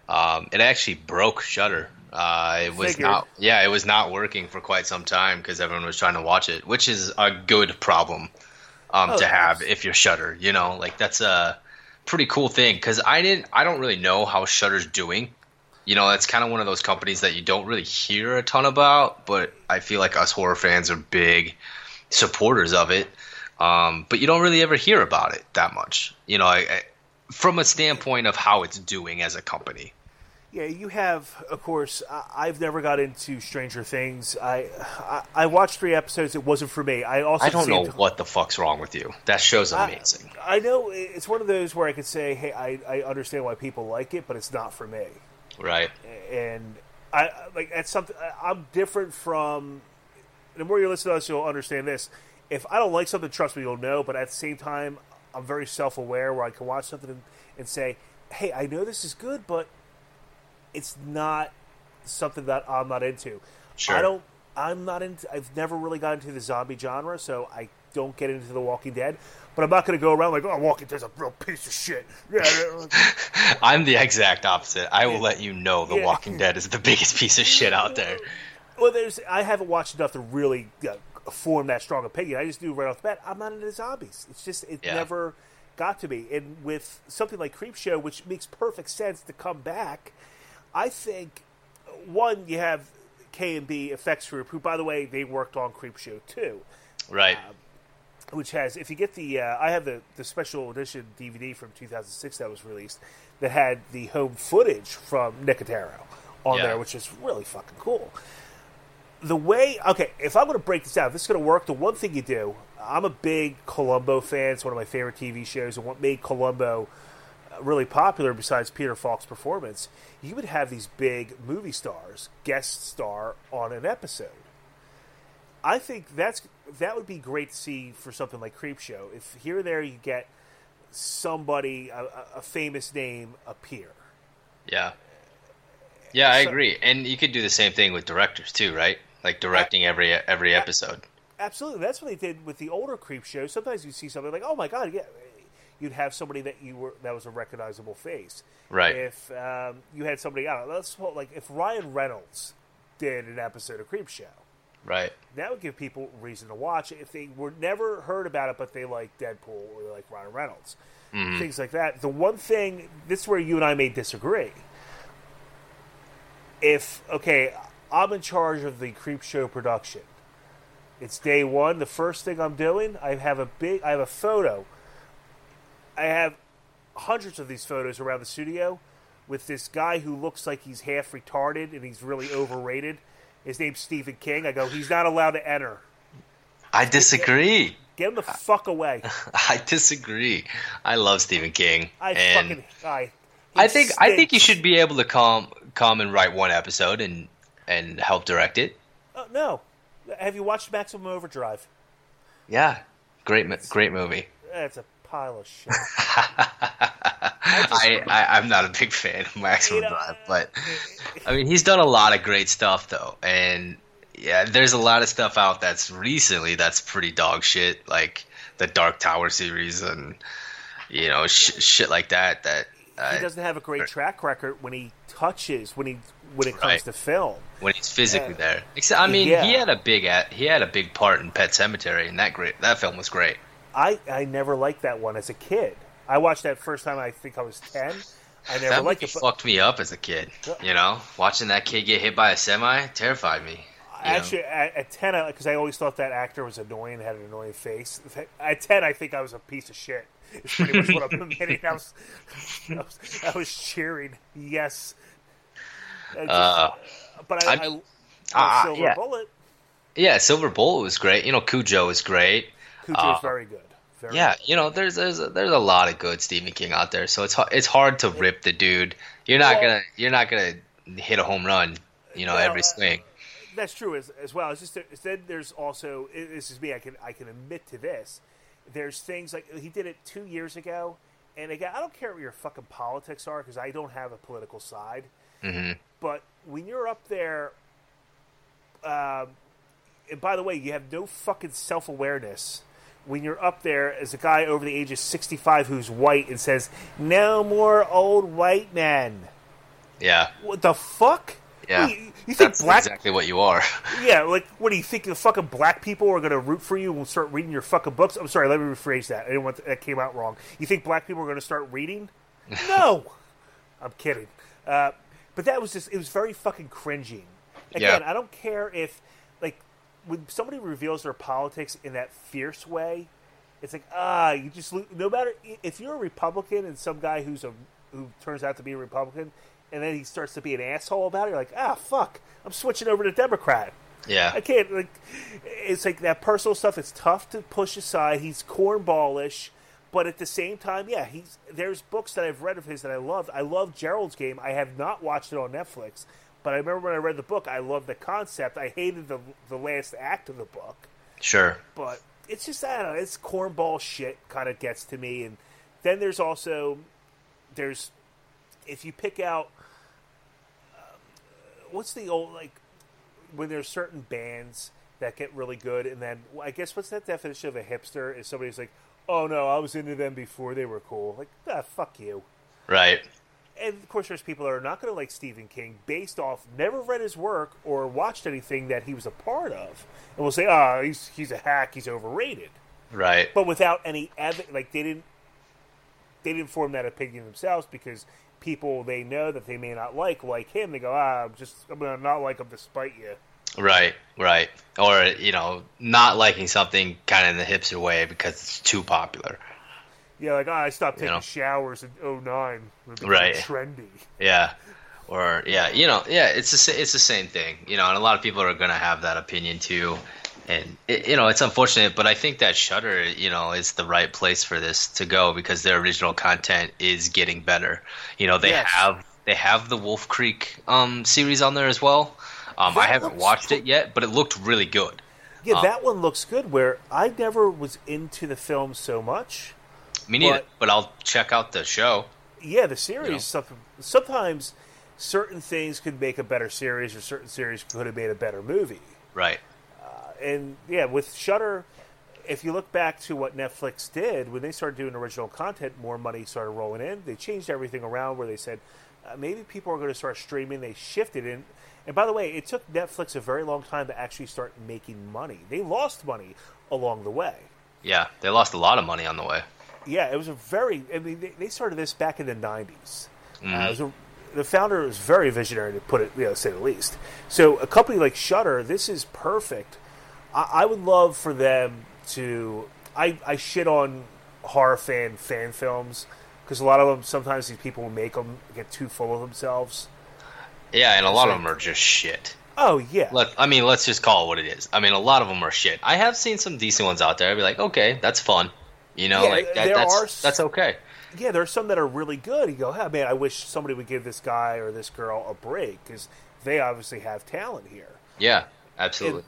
Um, it actually broke Shudder. Uh, it was Figured. not. Yeah, it was not working for quite some time because everyone was trying to watch it, which is a good problem um, Oh, to have if you're Shudder. You know, like that's a pretty cool thing because I didn't. I don't really know how Shudder's doing. You know, it's kind of one of those companies that you don't really hear a ton about, but I feel like us horror fans are big supporters of it. Um, but you don't really ever hear about it that much. You know, I, I, from a standpoint of how it's doing as a company. Yeah, you have, of course. I, I've never got into Stranger Things. I, I I watched three episodes. It wasn't for me. I also I don't know what the fuck's wrong with you. That show's amazing. I know it's one of those where I could say, "Hey, I, I understand why people like it, but it's not for me." right. And I like that's something. I- I'm different from. The more you listen to us, you'll understand this. If I don't like something, trust me, you'll know. But at the same time, I'm very self-aware, where I can watch something and, and say, "Hey, I know this is good, but it's not something that I'm not into." Sure. I don't. I'm not into. I've never really got into the zombie genre, so I don't get into The Walking Dead. But I'm not going to go around like, "Oh, Walking Dead's a real piece of shit." I'm the exact opposite. I will let you know The Yeah. Walking Dead is the biggest piece of shit out there. Well, there's I haven't watched enough to really uh, form that strong opinion. I just knew right off the bat I'm not into zombies. It's just it Yeah. never got to me. And with something like Creep Show, which makes perfect sense to come back, I think one you have K and B Effects Group, who by the way they worked on Creepshow too. Right. which has if you get the uh, I have the the special edition DVD from 2006 that was released that had the home footage from Nicotero on Yeah. there, which is really fucking cool. The way okay, if I'm going to break this out, if this is going to work, the one thing you do, I'm a big Columbo fan. It's one of my favorite TV shows, and what made Columbo really popular, besides Peter Falk's performance, you would have these big movie stars guest star on an episode. I think that's that would be great to see for something like Creep Show. If here or there you get somebody a, a- a famous name appear. Yeah. Yeah, I So- agree. And you could do the same thing with directors too, right? Like directing every every episode. Absolutely, that's what they did with the older Creep Show. Sometimes you see something like, oh my god, yeah, you'd have somebody that you were that was a recognizable face. Right. If um, you had somebody, I don't know, let's like if Ryan Reynolds did an episode of Creep Show. Right. That would give people reason to watch it if they were never heard about it, but they like Deadpool or they like Ryan Reynolds, Mhm. things like that. The one thing this is where you and I may disagree. If okay, I'm in charge of the Creep Show production. It's day one. The first thing I'm doing, I have a big, I have a photo. I have hundreds of these photos around the studio with this guy who looks like he's half retarded and he's really overrated. His name's Stephen King. I go, he's not allowed to enter. I disagree. Get him the fuck away. I disagree. I love Stephen King. I and fucking, I. I think I think you should be able to come come and write one episode and and help direct it. Uh, no. Have you watched Maximum Overdrive? Yeah. Great great movie. That's a pile of shit. I, I I'm not a big fan of Maximum Drive, but I mean he's done a lot of great stuff though, and yeah, there's a lot of stuff out that's recently that's pretty dog shit, like the Dark Tower series and you know sh- shit like that. That he uh, doesn't have a great track record when he touches when he when it comes Right. to film. when he's physically Yeah. there. Except, I mean, Yeah. he had a big at, he had a big part in Pet Sematary, and that great that film was great. I I never liked that one as a kid. I watched that first time. I think I was ten. I never that liked it. Fucked me up as a kid. You know, watching that kid get hit by a semi terrified me. know? actually, at, at ten, because I always thought that actor was annoying, had an annoying face. At ten, I think I was a piece of shit. It's pretty much what I'm admitting. I was, I was, I was cheering. Yes. Just- Uh, but I, I, I, uh, Silver yeah. Bullet. Yeah, Silver Bullet was great. You know, Cujo was great. Cujo's Uh, very good. Very yeah, you know, there's there's a, there's a lot of good Stephen King out there, so it's it's hard to rip the dude. You're not Well- gonna you're not gonna hit a home run, you know, Well, every uh, swing. That's true as, as well. It's just that- then there's also this is me. I can I can admit to this. There's things like he did it two years ago, and again, I don't care what your fucking politics are because I don't have a political side. hmm But when you're up there, um, and by the way, you have no fucking self awareness. When you're up there as a guy over the age of 65 who's white and says, "No more old white men." Yeah, What the fuck? Yeah, You, you think that's black? exactly what you are. Yeah, like what do you think? The fucking black people are going to root for you and start reading your fucking books? I'm sorry, let me rephrase that. I didn't want that came out wrong. You think black people are going to start reading? No, I'm kidding. Uh, but that was just it was very fucking cringing. Again, Yeah. I don't care if when somebody reveals their politics in that fierce way, it's like ah, you just no matter if you're a Republican and some guy who's a who turns out to be a Republican, and then he starts to be an asshole about it, you're like ah fuck, I'm switching over to Democrat. Yeah. I can't like. It's like that personal stuff. It's tough to push aside. He's cornballish, but at the same time, yeah, he's. There's books that I've read of his that I loved. I love Gerald's Game. I have not watched it on Netflix, but I remember when I read the book, I loved the concept. I hated the the last act of the book, Sure. but it's just I don't know. It's cornball shit. Kind of gets to me, and then there's also there's if you pick out um, what's the old like when there's certain bands that get really good, and then I guess what's that definition of a hipster? Is somebody's like, oh no, I was into them before they were cool. Like, ah, fuck you. Right. And of course, there's people that are not going to like Stephen King based off never read his work or watched anything that he was a part of, and will say, "Ah, he's he's a hack, he's overrated." Right. But without any evidence, like they didn't they didn't form that opinion themselves because people they know that they may not like like him. They go, "Ah, I'm just I'm gonna not like him despite you." Right, right. Or, you know, not liking something kind of in the hipster way because it's too popular. Yeah, like ah, I stopped You taking know. showers in 09. Right. trendy. Yeah. Or yeah, you know, yeah, it's the it's the same thing, you know, and a lot of people are gonna have that opinion too, and it, you know, it's unfortunate, but I think that Shudder, you know, is the right place for this to go because their original content is getting better. You know, they Yes. have they have the Wolf Creek um series on there as well. Um, I haven't watched it yet, but it looked really good. Yeah, Um, that one looks good. Where I never was into the film so much. Me neither, But- but I'll check out the show. Yeah, the series. You know. Sometimes certain things could make a better series, or certain series could have made a better movie. Right. and yeah, with Shudder, if you look back to what Netflix did when they started doing original content, more money started rolling in. They changed everything around where they said uh, maybe people are going to start streaming. They shifted in. And by the way, it took Netflix a very long time to actually start making money. They lost money along the way. Yeah, they lost a lot of money on the way. Yeah, it was a very. I mean, they, they started this back in the '90s. Uh, Mhm. it a, the founder was very visionary, to put it, you know, say the least. So, a company like Shudder, this is perfect. I, I would love for them to. I, I shit on horror fan fan films because a lot of them sometimes these people make them get too full of themselves. Yeah, and a lot So- of them are just shit. Oh yeah, Let, I mean, let's just call it what it is. I mean, a lot of them are shit. I have seen some decent ones out there. I'd be like, okay, that's fun. You know, Yeah, like that, there that's are that's okay. yeah, there are some that are really good. You go, oh, man, I wish somebody would give this guy or this girl a break because they obviously have talent here. Yeah, absolutely.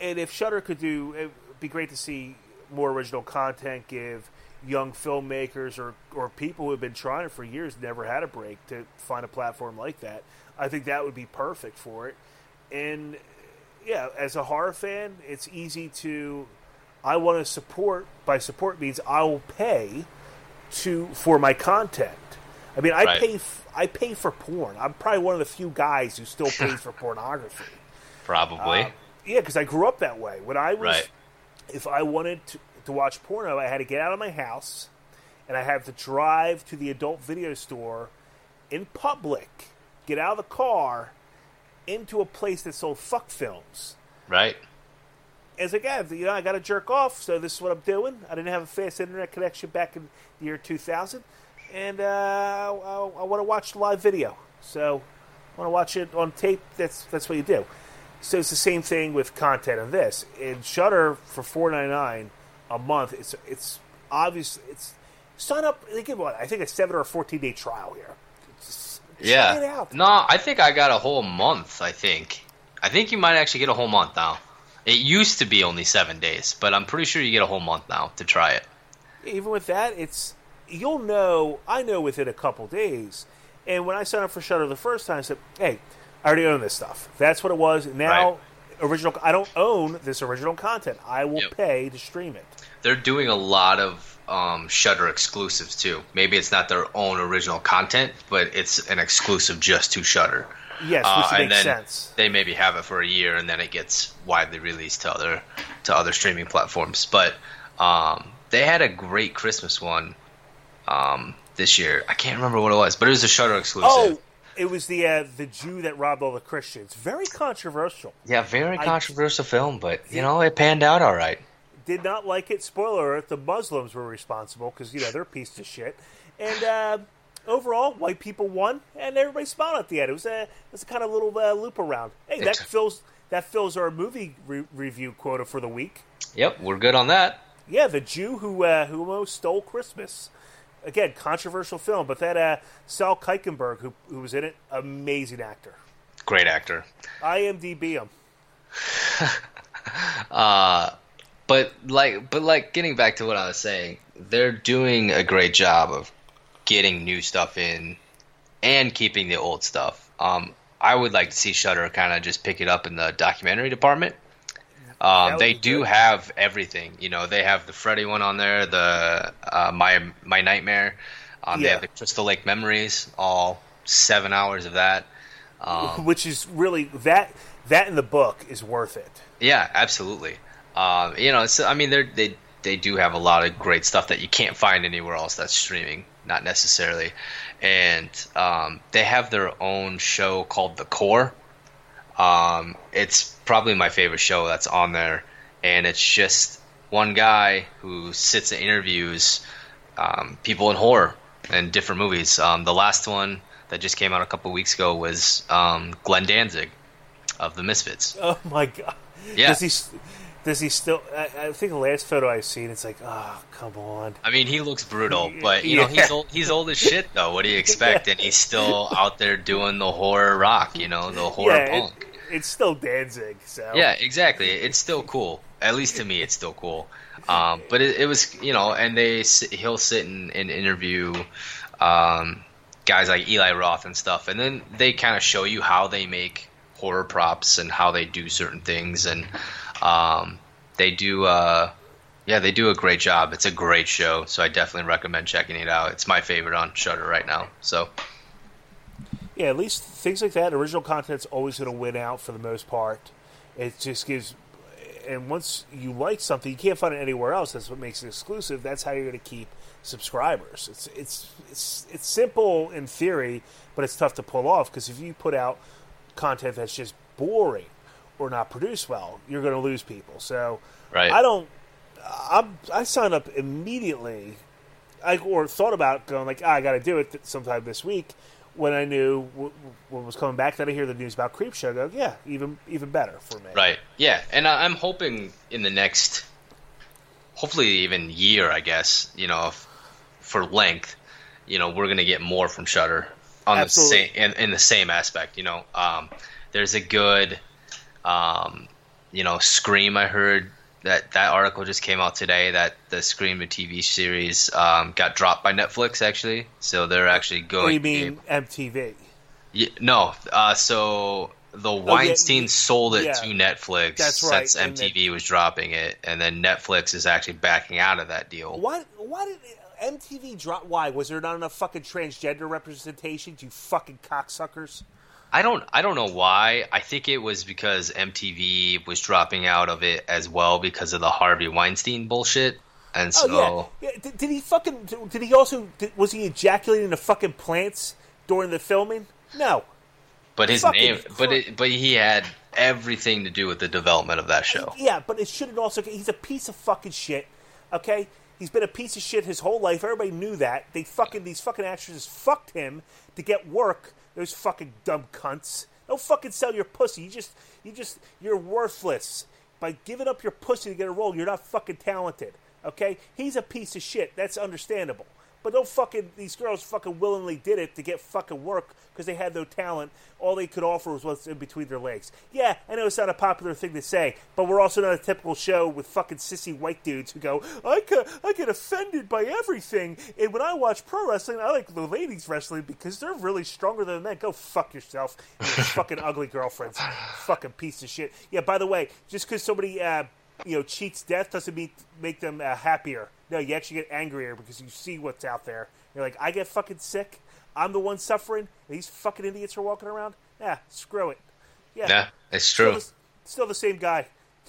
and if Shudder could do, it'd be great to see more original content. Give young filmmakers or or people who have been trying for years never had a break to find a platform like that. I think that would be perfect for it. And yeah, as a horror fan, it's easy to. I want to support. By support means I will pay to for my content. I mean, I Right. pay. F- I pay for porn. I'm probably one of the few guys who still pays for pornography. Probably. Uh, yeah, because I grew up that way. When I was, Right. if I wanted to, to watch porno, I had to get out of my house, and I had to drive to the adult video store in public, get out of the car, into a place that sold fuck films. right. As yeah, you know, I got to jerk off, so this is what I'm doing. I didn't have a fast internet connection back in the year 2000, and uh, I, I want to watch live video. So I want to watch it on tape. That's that's what you do. So it's the same thing with content of this. In Shudder for four ninety nine a month, it's it's obvious. It's sign up. They give what I think a seven or fourteen day trial here. Just Yeah. No, I think I got a whole month. I think. I think you might actually get a whole month now. It used to be only seven days, but I'm pretty sure you get a whole month now to try it. even with that, it's you'll know. I know within a couple days. And when I signed up for Shudder the first time, I said, "Hey, I already own this stuff. That's what it was." Now, original. I don't own this original content. I will pay to stream it. They're doing a lot of um, Shudder exclusives too. Maybe it's not their own original content, but it's an exclusive just to Shudder. Yes, Uh, which and makes then sense. They maybe have it for a year, and then it gets widely released to other to other streaming platforms. But um, they had a great Christmas one um, this year. I can't remember what it was, but it was a Shudder exclusive. Oh, it was the uh, the Jew that robbed all the Christians. Very controversial. Yeah, very I- controversial film, but you know it panned out all right. Did not like it. Spoiler alert: the Muslims were responsible because you know they're a piece of shit. And uh, overall, white people won, and everybody smiled at the end. It was a it was a kind of little uh, loop around. Hey, that fills that fills our movie re- review quota for the week. Yep, we're good on that. Yeah, the Jew who uh, who almost stole Christmas. Again, controversial film, but that uh, Sal Kuikenberg, who who was in it, amazing actor. Great actor. IMDb him. Uh, but like, but like, getting back to what I was saying, they're doing a great job of getting new stuff in and keeping the old stuff. Um, I would like to see Shudder kind of just pick it up in the documentary department. Um, they do have everything. You know, they have the Freddy one on there, the uh, my my nightmare. Um, They have the Crystal Lake Memories, all seven hours of that. Um, which is really that that in the book is worth it. Yeah, absolutely. Um, you know, so I mean, they they they do have a lot of great stuff that you can't find anywhere else that's streaming, not necessarily. And um, they have their own show called The Core. Um, it's probably my favorite show that's on there, and it's just one guy who sits and interviews um, people in horror and different movies. Um, the last one that just came out a couple weeks ago was um, Glenn Danzig of the Misfits. Oh my god! Yeah. Does he? Does he still? I, I think the last photo I've seen, it's like, oh, come on. I mean, he looks brutal, but you know he's old. He's old as shit, though. What do you expect? And he's still out there doing the horror rock, you know, the horror yeah, it- punk. it's still Danzig. So Yeah, exactly. It's still cool. At least to me, it's still cool. Um, but it, it was, you know, and they he'll sit and, and interview um, guys like Eli Roth and stuff, and then they kind of show you how they make horror props and how they do certain things, and um, they do. Uh, yeah, they do a great job. It's a great show, so I definitely recommend checking it out. It's my favorite on Shudder right now. So yeah. At least things like that, original content's always going to win out for the most part. It just gives, and once you like something, you can't find it anywhere else. That's what makes it exclusive. That's how you're going to keep subscribers. It's it's it's it's simple in theory, but it's tough to pull off because if you put out content that's just boring or not produce well, you're going to lose people. So Right. I don't. I'm, I signed up immediately, I or thought about going like ah, I got to do it th- sometime this week. When I knew w- what was coming back, then I hear the news about Creep Show. Go, yeah, even even better for me. Right. Yeah, and I'm hoping in the next, hopefully even year, I guess. You know, if, for length, you know, we're gonna get more from Shudder on Absolutely. the same in, in the same aspect. You know, um, there's a good, um, you know, Scream. I heard that that article just came out today that the Scream the TV series um, got dropped by Netflix actually, so they're actually going. do you mean MTV? Yeah, no, uh, so the Weinstein sold it yeah. to Netflix That's right, since MTV was dropping it, and then Netflix is actually backing out of that deal. Why? Why did MTV drop? Why was there not enough fucking transgender representation? You fucking cocksuckers. I don't, I don't know why. I think it was because MTV was dropping out of it as well because of the Harvey Weinstein bullshit, and so Oh yeah. yeah. Did, did he fucking? Did he also? Did, was he ejaculating the fucking plants during the filming? No. but his fucking name, but it, but he had everything to do with the development of that show. Yeah, but it shouldn't also. He's a piece of fucking shit. Okay, he's been a piece of shit his whole life. Everybody knew that. They fucking these fucking actresses fucked him to get work. Those fucking dumb cunts. Don't fucking sell your pussy. You just, you just, you're worthless. By giving up your pussy to get a role, you're not fucking talented. Okay, he's a piece of shit. That's understandable. But don't fucking these girls fucking willingly did it to get fucking work because they had no talent. All they could offer was what's in between their legs. Yeah, I know it's not a popular thing to say, but we're also not a typical show with fucking sissy white dudes who go, I get, I get offended by everything. And when I watch pro wrestling, I like the ladies wrestling because they're really stronger than men. Go fuck yourself, you fucking ugly girlfriends, fucking piece of shit. Yeah, by the way, just because somebody uh, you know cheats death doesn't mean make them uh, happier. No, you actually get angrier because you see what's out there. You're like, I get fucking sick. I'm the one suffering. These fucking idiots are walking around. Yeah, screw it. Yeah, Yeah, it's Still true. the, still the same guy.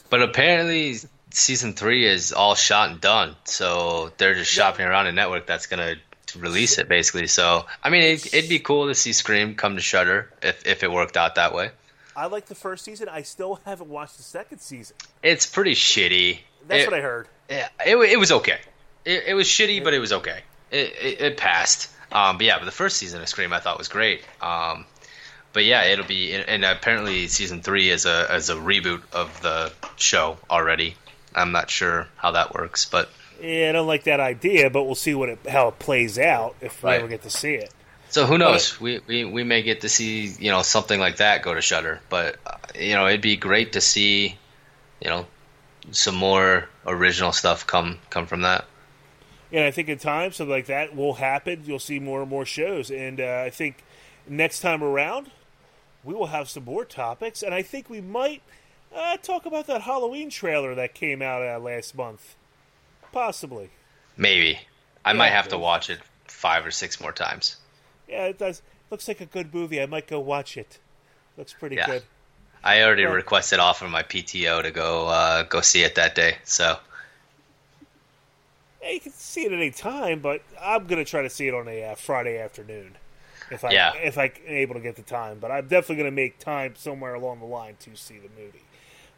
But apparently, season three is all shot and done. So they're just shopping around a network that's gonna release it, basically. So I mean, it, it'd be cool to see Scream come to Shudder if if it worked out that way. I like the first season. I still haven't watched the second season. It's pretty shitty. That's It- what I heard. Yeah, it, it was okay. It, it was shitty, but it was okay. It, it, it passed. Um, but yeah, but the first season of Scream I thought was great. Um, but yeah, it'll be and- apparently season three is a is a reboot of the show already. I'm not sure how that works, but Yeah, I don't like that idea, but we'll see what it, how it plays out if we Right. ever get to see it. so who knows? We, we we may get to see you know something like that go to Shudder, but uh, you know it'd be great to see you know some more original stuff come come from that. And I think in time something like that will happen. You'll see more and more shows, and uh, I think next time around we will have some more topics, and I think we might uh, talk about that Halloween trailer that came out uh, last month, possibly. Maybe I Yeah. might have to watch it five or six more times. Yeah, it does. Looks like a good movie. I might go watch it. Looks pretty Yeah. good. I already requested off of my PTO to go uh, go see it that day. So Yeah, you can see it at any time, but I'm gonna try to see it on a uh, Friday afternoon, if I Yeah. if I'm able to get the time. But I'm definitely gonna make time somewhere along the line to see the movie.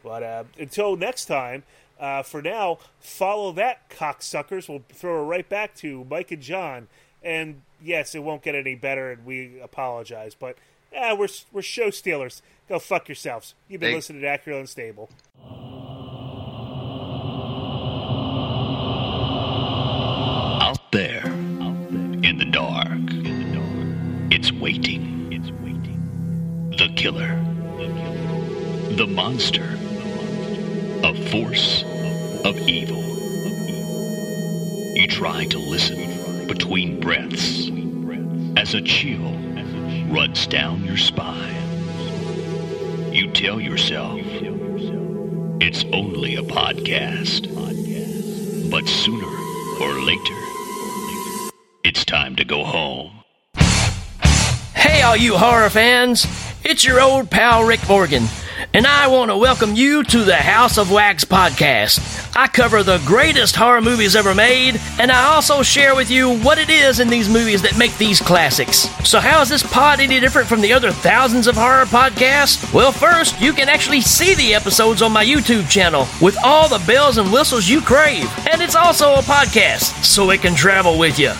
But uh, until next time, uh, for now, follow that cocksuckers. We'll throw it right back to Mike and John. And yes, it won't get any better, and we apologize. But yeah, we're we're show stealers. Go fuck yourselves. You've been They- listening to Accurate Unstable. It's waiting. It's waiting. The killer, the monster, a force of evil. You try to listen between breaths as a chill runs down your spine. You tell yourself it's only a podcast, but sooner or later, it's time to go home. Hey, all you horror fans! It's your old pal Rick Morgan, and I want to welcome you to the House of Whacks podcast. I cover the greatest horror movies ever made, and I also share with you what it is in these movies that make these classics. So, how is this pod any different from the other thousands of horror podcasts? Well, first, you can actually see the episodes on my YouTube channel with all the bells and whistles you crave. And it's also a podcast, so it can travel with you.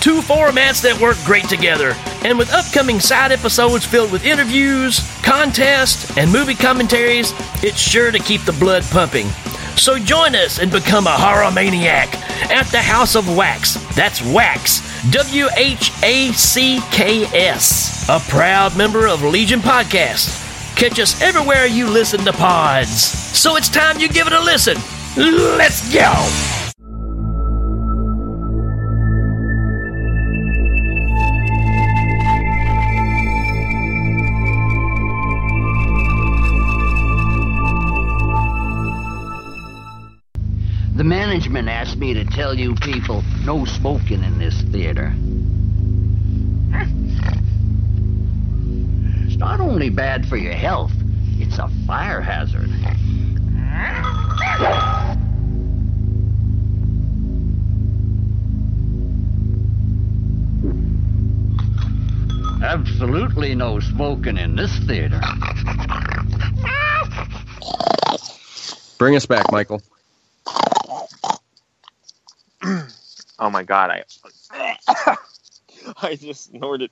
Two formats that work great together, and with upcoming side episodes filled with interviews, contests, and movie commentaries, it's sure to keep the blood pumping. So join us and become a horror maniac at the House of Whacks. That's Wax, W H A C K S, a proud member of Legion Podcast. Catch us everywhere you listen to pods. So it's time you give it a listen. Let's go! Me to tell you people no smoking in this theater. It's not only bad for your health, it's a fire hazard. Absolutely no smoking in this theater. Bring us back, Michael. Oh my god, I I just snorted.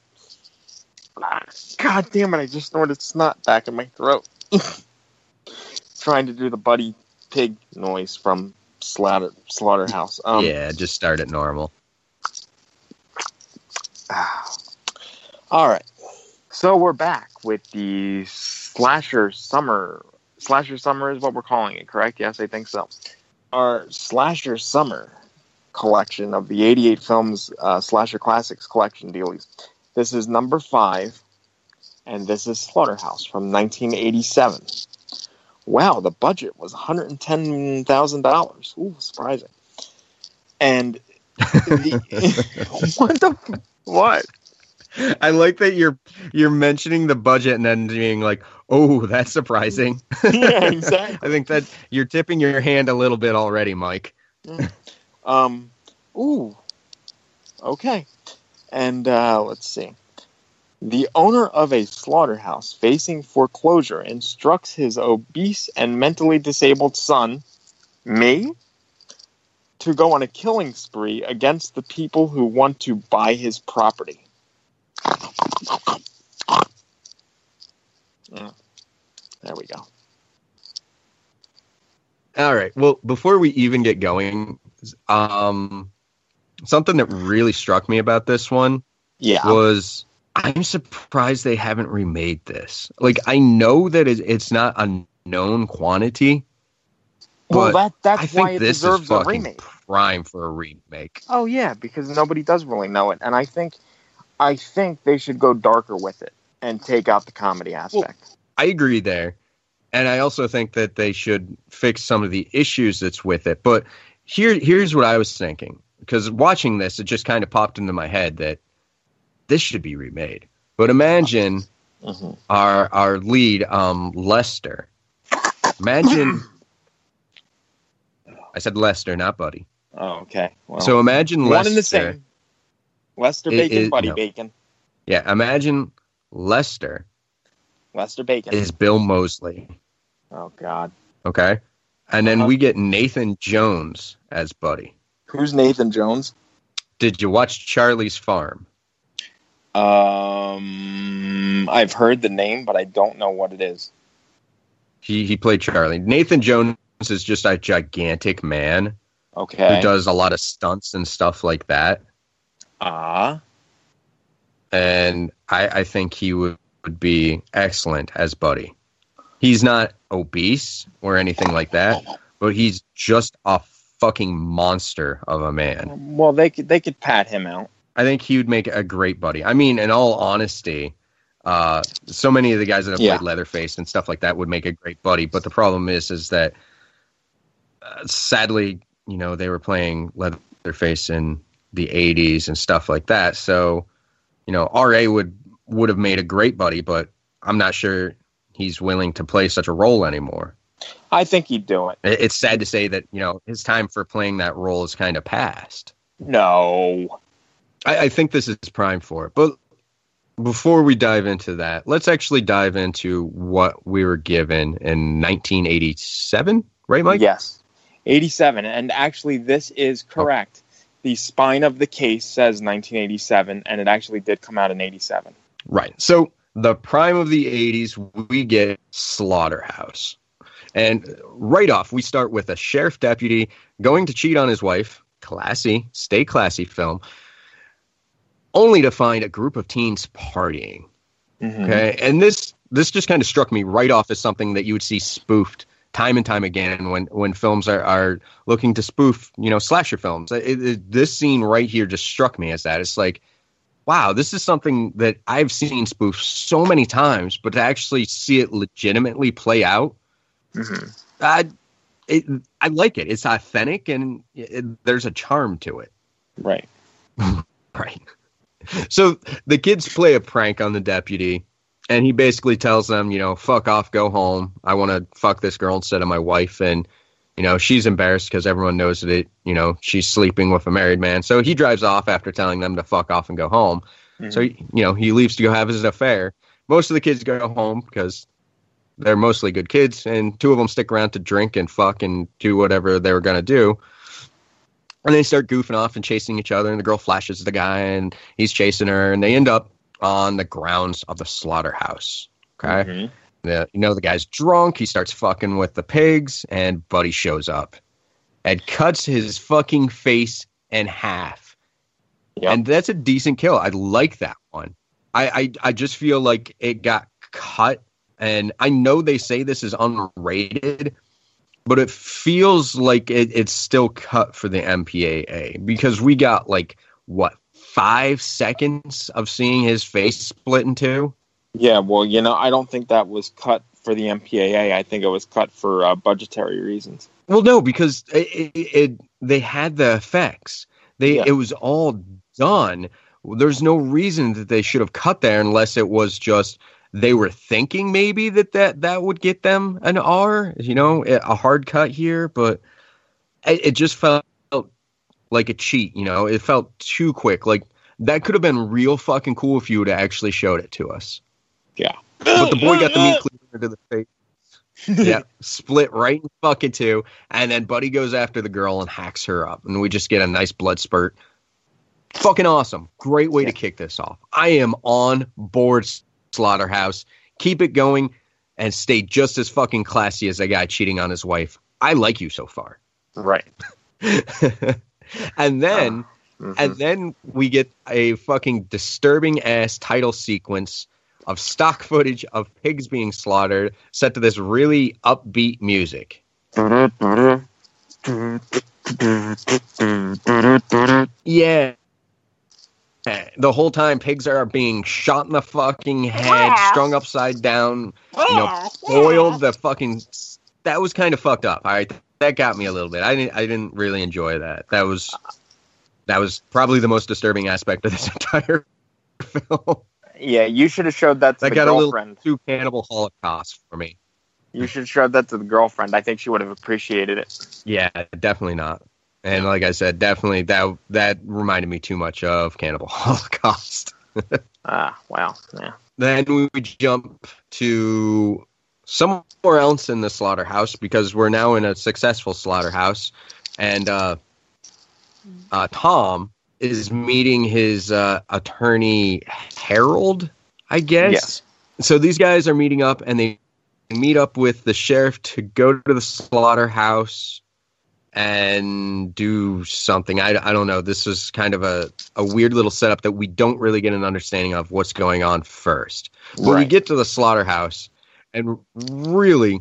God damn it, I just snorted snot back in my throat. Trying to do the buddy pig noise from Slaughter Slaughterhouse. Um, yeah, just start at normal. All right. So we're back with the slasher summer. Slasher summer is what we're calling it, correct? Yes, I think so. Our slasher summer collection of the 88 films uh, slasher classics collection dealies. This is number five, and this is Slaughterhouse from 1987. Wow, the budget was $110,000. Ooh, surprising. And the, what the what? I like that you're you're mentioning the budget and then being like, "Oh, that's surprising." Yeah, exactly. I think that you're tipping your hand a little bit already, Mike. Um, ooh, okay. And uh, let's see. The owner of a slaughterhouse facing foreclosure instructs his obese and mentally disabled son, me, to go on a killing spree against the people who want to buy his property. Yeah. There we go. All right. Well, before we even get going, um, something that really struck me about this one, yeah, was I'm surprised they haven't remade this. Like, I know that it's not a known quantity, Well, that that's I think why it this deserves is a remake. prime for a remake. Oh yeah, because nobody does really know it, and I think, I think they should go darker with it and take out the comedy aspect. I agree there. And I also think that they should fix some of the issues that's with it. But here here's what I was thinking. Because watching this, it just kind of popped into my head that this should be remade. But imagine Mm-hmm. our our lead, um, Lester. Imagine I said Lester, not Buddy. Oh, okay. Well, so imagine one Lester. and the same. Lester Bacon, is- Buddy no. Bacon, Yeah, imagine Lester Lester Bacon. is Bill Moseley. oh God, Okay. And Uh-huh. then we get Nathan Jones as Buddy. who's Nathan Jones? Did you watch Charlie's Farm? Um, I've heard the name, but I don't know what it is. He he played Charlie. Nathan Jones is just a gigantic man Okay. who does a lot of stunts and stuff like that. Ah. And I, I think he would, would be excellent as Buddy. He's not obese or anything like that, but he's just a fucking monster of a man. Well, they could they could pat him out. I think he would make a great buddy. I mean, in all honesty, uh, so many of the guys that have Yeah. played Leatherface and stuff like that would make a great buddy. But the problem is, is that uh, sadly, you know, they were playing Leatherface in the '80s and stuff like that. So, you know, Ra would would have made a great buddy, but I'm not sure he's willing to play such a role anymore. I think he'd do it. It- It's sad to say that you know his time for playing that role is kind of past. No. I, I think this is prime for it. But before we dive into that, let's actually dive into what we were given in 1987, right, Mike? Yes. 87. And actually, this is oh. correct. The spine of the case says 1987, and it actually did come out in 87. Right. So the prime of the 80s, we get Slaughterhouse. And right off, we start with a sheriff deputy going to cheat on his wife. Classy, stay classy film. Only to find a group of teens partying. Mm-hmm. Okay, and this this just kind of struck me right off as something that you would see spoofed time and time again when when films are, are looking to spoof you know slasher films. It- it- this scene right here just struck me as that. It's like, wow, this is something that I've seen spoofed so many times, but to actually see it legitimately play out, mm-hmm. I it, I like it. It's authentic and it, there's a charm to it. Right. right. So the kids play a prank on the deputy, and he basically tells them, you know, fuck off, go home. I want to fuck this girl instead of my wife. And, you know, she's embarrassed because everyone knows that, it, you know, she's sleeping with a married man. So he drives off after telling them to fuck off and go home. So, mm-hmm. you know, he leaves to go have his affair. Most of the kids go home because they're mostly good kids, and two of them stick around to drink and fuck and do whatever they were going to do. And they start goofing off and chasing each other, and the girl flashes the guy, and he's chasing her, and they end up on the grounds of the slaughterhouse. Okay. Mm-hmm. The, you know, the guy's drunk. He starts fucking with the pigs, and Buddy shows up and cuts his fucking face in half. And that's a decent kill. I like that one. I, I I just feel like it got cut, and I know they say this is unrated, but it feels like it, it's still cut for the MPAA because we got like what five seconds of seeing his face split in two. Yeah, well, you know, I don't think that was cut for the MPAA. I think it was cut for uh, budgetary reasons. Well, no, because it, it, it they had the effects. They Yeah. it was all done. There's no reason that they should have cut there unless it was just they were thinking maybe that that, that would get them an R, you know, a hard cut here, but it, it just felt like a cheat, you know. It felt too quick. Like that could have been real fucking cool if you would have actually showed it to us. Yeah. But the boy got the meat cleaver to the face. yeah, split right in fucking two, and then Buddy goes after the girl and hacks her up, and we just get a nice blood spurt. Fucking awesome! Great way to kick this off. I am on board, Slaughterhouse. Keep it going, and stay just as fucking classy as a guy cheating on his wife. I like you so far. Right. and then, mhm. and then we get a fucking disturbing ass title sequence of stock footage of pigs being slaughtered, set to this really upbeat music. Yeah. The whole time, pigs are being shot in the fucking head, strung upside down, you know, boiled. The fucking that was kind of fucked up. All right, that got me a little bit. I didn't, I didn't really enjoy that. That was, that was probably the most disturbing aspect of this entire film. Yeah, you should have showed that to That the got a little girlfriend. too cannibal holocaust for me. You should have showed that to the girlfriend. I think she would have appreciated it. Yeah, definitely not. And like I said, definitely that that reminded me too much of Cannibal Holocaust. Ah, wow. Yeah. then we jump to somewhere else in the slaughterhouse because we're now in a successful slaughterhouse, and uh, uh, Tom is meeting his uh, attorney Harold, I guess. So these guys are meeting up, and they meet up with the sheriff to go to the slaughterhouse and do something. I, I don't know. This is kind of a, a weird little setup that we don't really get an understanding of what's going on first. But we get to the slaughterhouse, and really,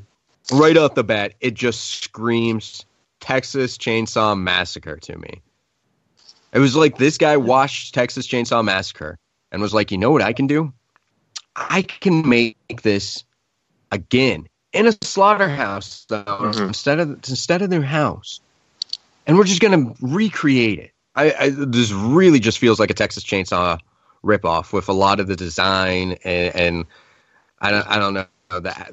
right off the bat, it just screams Texas Chainsaw Massacre to me. It was like this guy watched Texas Chainsaw Massacre and was like, you know what I can do? I can make this again in a slaughterhouse though Mhm. instead of instead of their house and we're just gonna recreate it I, I this really just feels like a texas chainsaw ripoff with a lot of the design and, and i don't i don't know that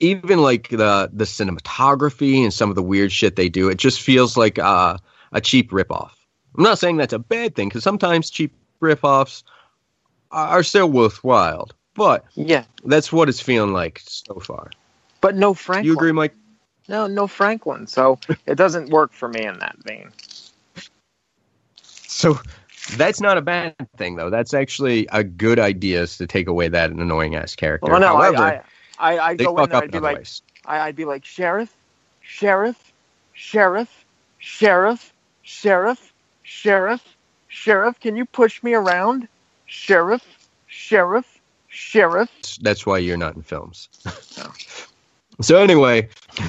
even like the the cinematography and some of the weird shit they do it just feels like uh, a cheap ripoff i'm not saying that's a bad thing because sometimes cheap ripoffs are are still worthwhile but Yeah. that's what it's feeling like so far But no Franklin. you agree mike No, no Franklin. So it doesn't work for me in that vein. So that's not a bad thing, though. That's actually a good idea is to take away that annoying ass character. Well, no, However, I, I, I, I'd they go in there. up I'd be like, ways. I, I'd be like, sheriff, sheriff, sheriff, sheriff, sheriff, sheriff, sheriff. Can you push me around, sheriff, sheriff, sheriff? That's why you're not in films. so anyway,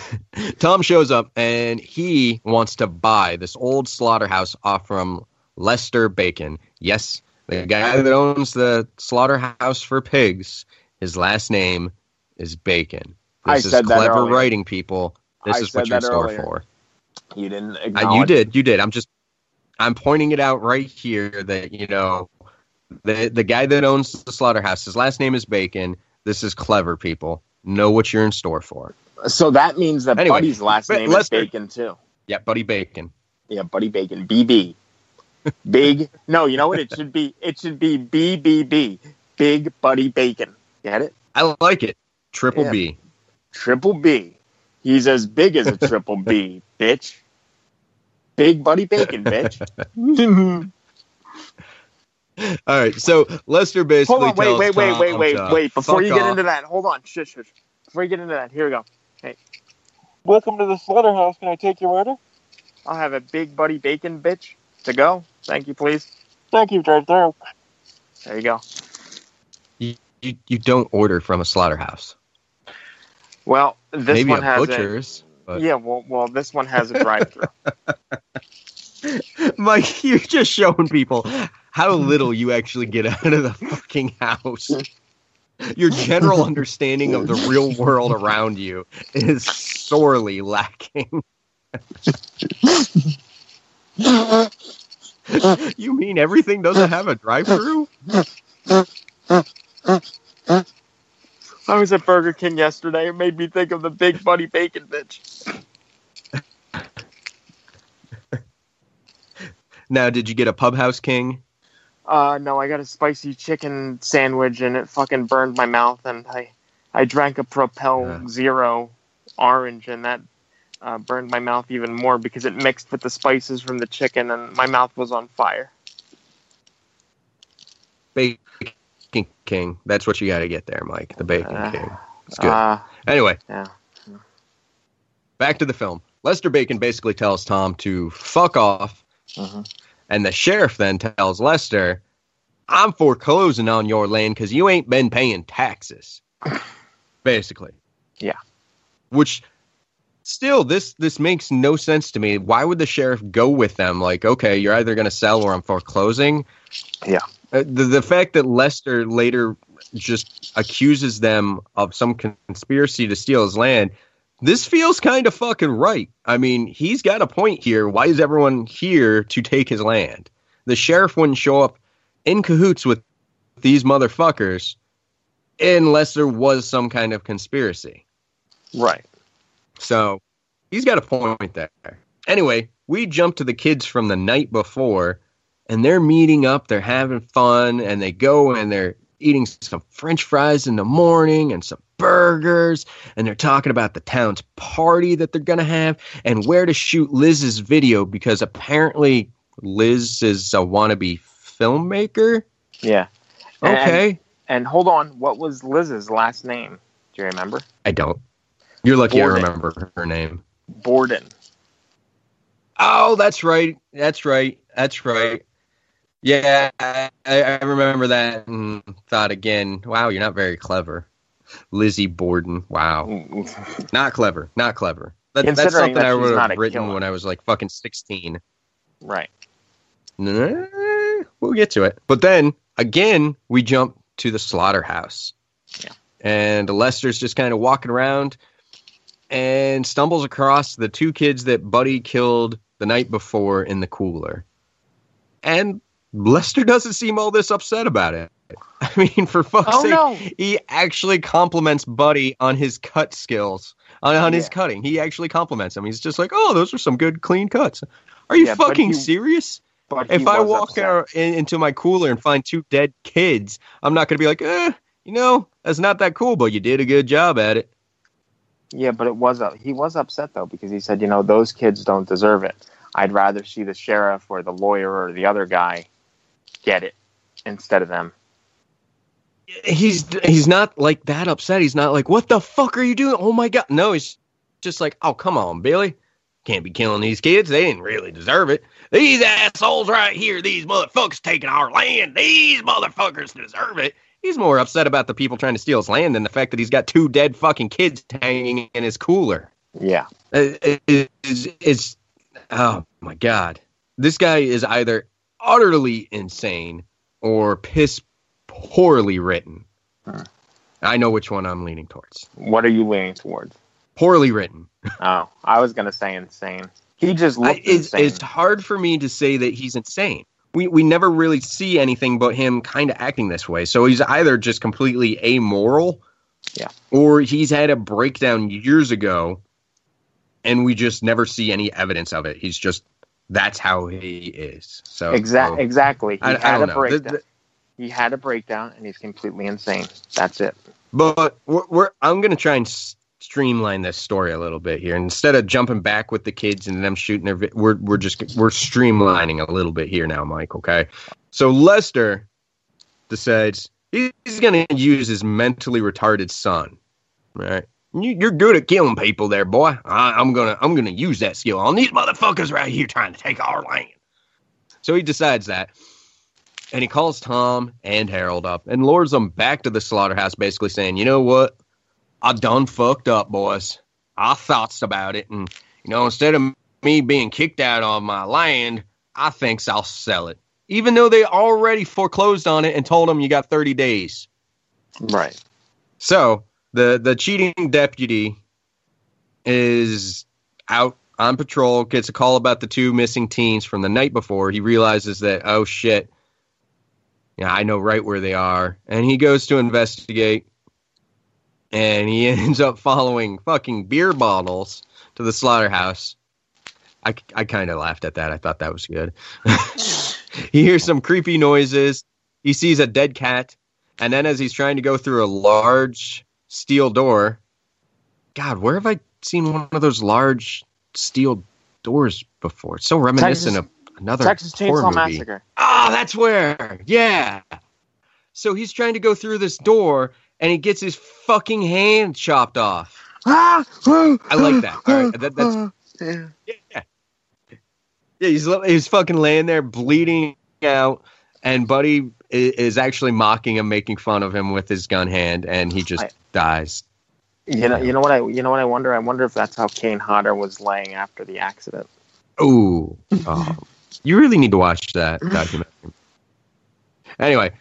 Tom shows up and he wants to buy this old slaughterhouse off from Lester Bacon. Yes, the guy that owns the slaughterhouse for pigs. His last name is Bacon. I This is said that clever earlier. writing, people. This I is what you're in that store earlier. for. You didn't Uh, acknowledge. you did, you did. I'm just, I'm pointing it out right here that you know, the the guy that owns the slaughterhouse, his last name is Bacon. This is clever, people. Know what you're in store for. So that means that Anyway, Buddy's last name is Bacon too. Yeah, Buddy Bacon. Yeah, Buddy Bacon. BB. Big. No, you know what? It should be. It should be BBB. Big Buddy Bacon. Get it? I like it. Triple Yeah. B. Triple B. He's as big as a triple B, bitch. Big Buddy Bacon, bitch. All right, so Lester basically Hold on, wait, tells wait, wait, wait, Tom wait, wait. Before fuck you get off. into that, hold on. Shush, shush. Before you get into that, here we go. Hey. Welcome to the slaughterhouse. Can I take your order? I'll have a big buddy bacon bitch to go. Thank you, please. Thank you, drive through. There you go. You, you, you don't order from a slaughterhouse. Well, this Maybe one a has butcher's. a but- yeah. Well, well, this one has a drive-through. Mike, you're just showing people how little you actually get out of the fucking house. Your general understanding of the real world around you is sorely lacking. you mean everything doesn't have a drive-through? I was at Burger King yesterday. It made me think of the Big Buddy Bacon bitch. Now, did you get a Pub House King? Uh, no, I got a spicy chicken sandwich and it fucking burned my mouth, and I, I drank a Propel Zero orange, and that uh, burned my mouth even more because it mixed with the spices from the chicken, and my mouth was on fire. Bacon King. That's what you got to get there, Mike. The Bacon King. It's good. Uh, anyway, yeah. back to the film. Lester Bacon basically tells Tom to fuck off, and the sheriff then tells Lester, "I'm foreclosing on your land because you ain't been paying taxes." basically, Yeah. which still this this makes no sense to me. Why would the sheriff go with them? Like, okay, you're either going to sell or I'm foreclosing. Yeah. Uh, the the fact that Lester later just accuses them of some conspiracy to steal his land, this feels kind of fucking right. I mean, he's got a point here. Why is everyone here to take his land? The sheriff wouldn't show up in cahoots with these motherfuckers unless there was some kind of conspiracy. Right. So he's got a point there. Anyway, we jump to the kids from the night before, and they're meeting up, they're having fun, and they go and they're eating some french fries in the morning and some burgers, and they're talking about the town's party that they're going to have and where to shoot Liz's video because apparently Liz is a wannabe filmmaker. Yeah. And- Okay. And, hold on, what was Liz's last name? Do you remember? I don't. You're lucky Borden. I remember her name. Borden. Oh, that's right. That's right. That's right. Yeah, I, I remember that and thought again, wow, you're not very clever. Lizzie Borden. Wow. not clever. Not clever. That, that's something that I would have written killer. when I was like fucking 16. Right. Nah, We'll get to it. But then again, we jump to the slaughterhouse. Yeah. And Lester's just kind of walking around and stumbles across the two kids that Buddy killed the night before in the cooler. And Lester doesn't seem all this upset about it. I mean, for fuck's Oh, sake, no. he actually compliments Buddy on his cut skills, on, on his cutting. He actually compliments him. He's just like, "Oh, those are some good clean cuts." Are you Yeah, fucking he- serious? If I walk upset. out in, into my cooler and find two dead kids, I'm not going to be like, eh, you know, that's not that cool, but you did a good job at it. Yeah, but it was uh, he was upset though because he said, you know, those kids don't deserve it. I'd rather see the sheriff or the lawyer or the other guy get it instead of them. He's he's not like that upset. He's not like, what the fuck are you doing? Oh my god, no. He's just like, oh come on, Billy, can't be killing these kids. They didn't really deserve it. These assholes right here, these motherfuckers taking our land. These motherfuckers deserve it. He's more upset about the people trying to steal his land than the fact that he's got two dead fucking kids hanging in his cooler. Yeah. Uh, it- it- it's, it's oh my god this guy is either utterly insane or piss poorly written i know which one i'm leaning towards What are you leaning towards? poorly written Oh, I was gonna say insane. He just I, it's, insane. it's hard for me to say that he's insane we, we never really see anything but him kind of acting this way so he's either just completely amoral Yeah. or he's had a breakdown years ago and we just never see any evidence of it he's just that's how he is so exactly, so- exactly. He I- I had don't a know. Breakdown. the- he had a breakdown, and he's completely insane. That's it. But we're, we're I'm gonna try and streamline this story a little bit here. Instead of jumping back with the kids and them shooting their, vi- we're we're just we're streamlining a little bit here now, Mike. Okay, so Lester decides he's gonna use his mentally retarded son. Right, you're good at killing people, there, boy. I, I'm gonna I'm gonna use that skill on these motherfuckers right here trying to take our land. So he decides that. and he calls Tom and Harold up and lures them back to the slaughterhouse, basically saying, "You know what? I done fucked up, boys. I thoughts about it, and you know, instead of me being kicked out of my land, I thinks I'll sell it, even though they already foreclosed on it and told them you got 30 days." Right. So the the cheating deputy is out on patrol, gets a call about the two missing teens from the night before. He realizes that oh shit, yeah, I know right where they are, and he goes to investigate. And he ends up following fucking beer bottles to the slaughterhouse. I, I kind of laughed at that. I thought that was good. he hears some creepy noises. He sees a dead cat. And then as he's trying to go through a large steel door, God, where have I seen one of those large steel doors before? It's so reminiscent Texas- of another Texas Chainsaw. Massacre. Ah, that's where. Yeah. So he's trying to go through this door and he gets his fucking hand chopped off. I like that. All right, that that's Yeah. yeah. He's he's fucking laying there bleeding out, and Buddy is actually mocking him, making fun of him with his gun hand, and he just I- dies. You know, you know what I, you know what I wonder. I wonder if that's how Kane Hodder was laying after the accident. Ooh, oh, you really need to watch that documentary. Anyway,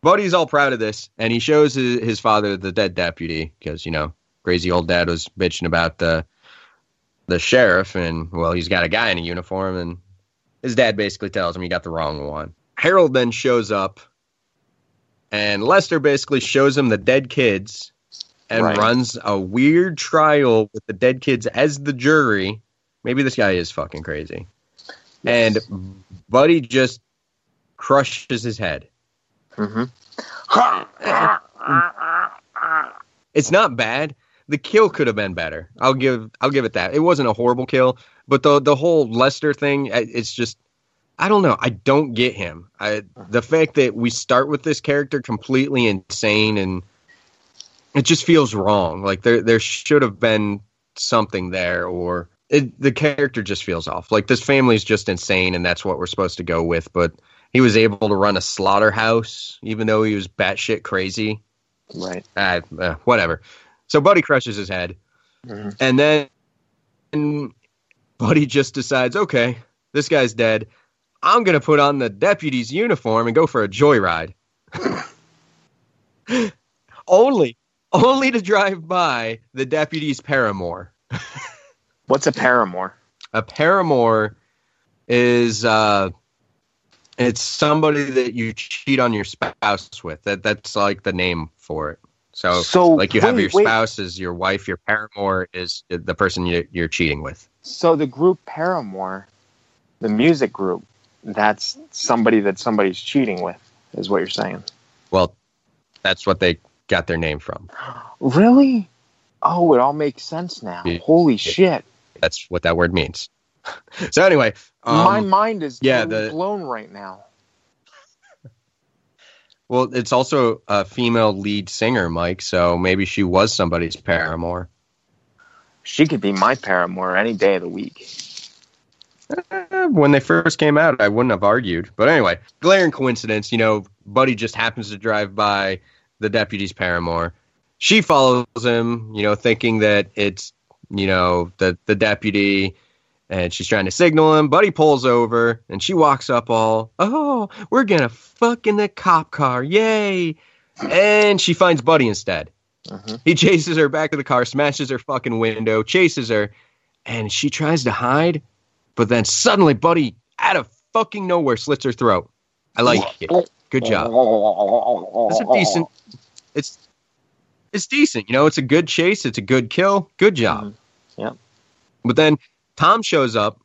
Buddy's all proud of this, and he shows his, his father the dead deputy because you know crazy old dad was bitching about the the sheriff, and well, he's got a guy in a uniform, and his dad basically tells him you got the wrong one. Harold then shows up, and Lester basically shows him the dead kids and Right. runs a weird trial with the dead kids as the jury. Maybe this guy is fucking crazy. And Buddy just crushes his head. Mm-hmm. It's not bad. The kill could have been better. I'll give I'll give it that. It wasn't a horrible kill, but the the whole Lester thing, it's just I don't know. I don't get him. I the fact that we start with this character completely insane and it just feels wrong. Like there there should have been something there or it, the character just feels off. Like this family's just insane and that's what we're supposed to go with, but he was able to run a slaughterhouse even though he was batshit crazy. Right. Uh, uh, whatever. So Buddy crushes his head, Mhm. and then and Buddy just decides, okay, this guy's dead. I'm gonna put on the deputy's uniform and go for a joyride. only, only to drive by the deputy's paramour. What's a paramour? A paramour is uh, it's somebody that you cheat on your spouse with. That that's like the name for it. So, So, like you have wait, your wait. spouse is your wife, your paramour is the person you, you're cheating with. So the group Paramore, the music group, that's somebody that somebody's cheating with, is what you're saying. Well, that's what they got their name from. Really? Oh, it all makes sense now. Yeah. Holy shit. That's what that word means. so anyway, um, My mind is yeah, the- blown right now. well, it's also a female lead singer, Mike. So maybe she was somebody's paramour. She could be my paramour any day of the week. Eh, when they first came out, I wouldn't have argued. But anyway, glaring coincidence, you know, Buddy just happens to drive by the deputy's paramour. She follows him, you know, thinking that it's, you know, the, the deputy and she's trying to signal him. Buddy pulls over and she walks up all, oh, we're going to fuck in the cop car. Yay. And she finds Buddy instead. He chases her back to the car, smashes her fucking window, chases her, and she tries to hide, but then suddenly Buddy, out of fucking nowhere, slits her throat. I like it. Good job. It's a decent. It's it's decent. You know, it's a good chase. It's a good kill. Good job. Yeah. But then Tom shows up,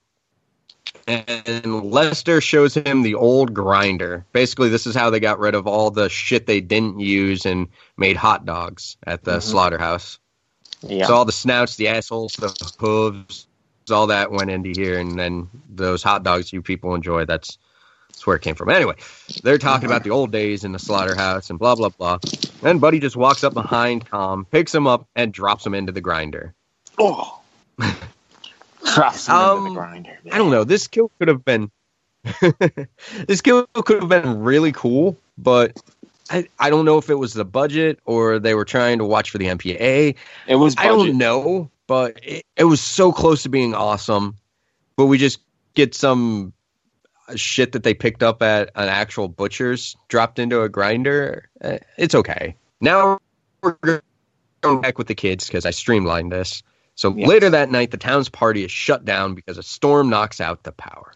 and Lester shows him the old grinder. Basically, this is how they got rid of all the shit they didn't use and made hot dogs at the Mhm. slaughterhouse. Yeah. So all the snouts, the assholes, the hooves, all that went into here, and then those hot dogs you people enjoy. That's that's where it came from. Anyway, they're talking about the old days in the slaughterhouse and blah blah blah. And Buddy just walks up behind Tom, picks him up, and drops him into the grinder. Oh. Drops him into the Um, grinder. I don't know. This kill could have been this kill could have been really cool, but I, I don't know if it was the budget or they were trying to watch for the MPA. It was. I don't know, but it, it was so close to being awesome. But we just get some shit that they picked up at an actual butcher's dropped into a grinder. Eh, It's okay. Now we're going back with the kids because I streamlined this. So Yes. later that night, the town's party is shut down because a storm knocks out the power.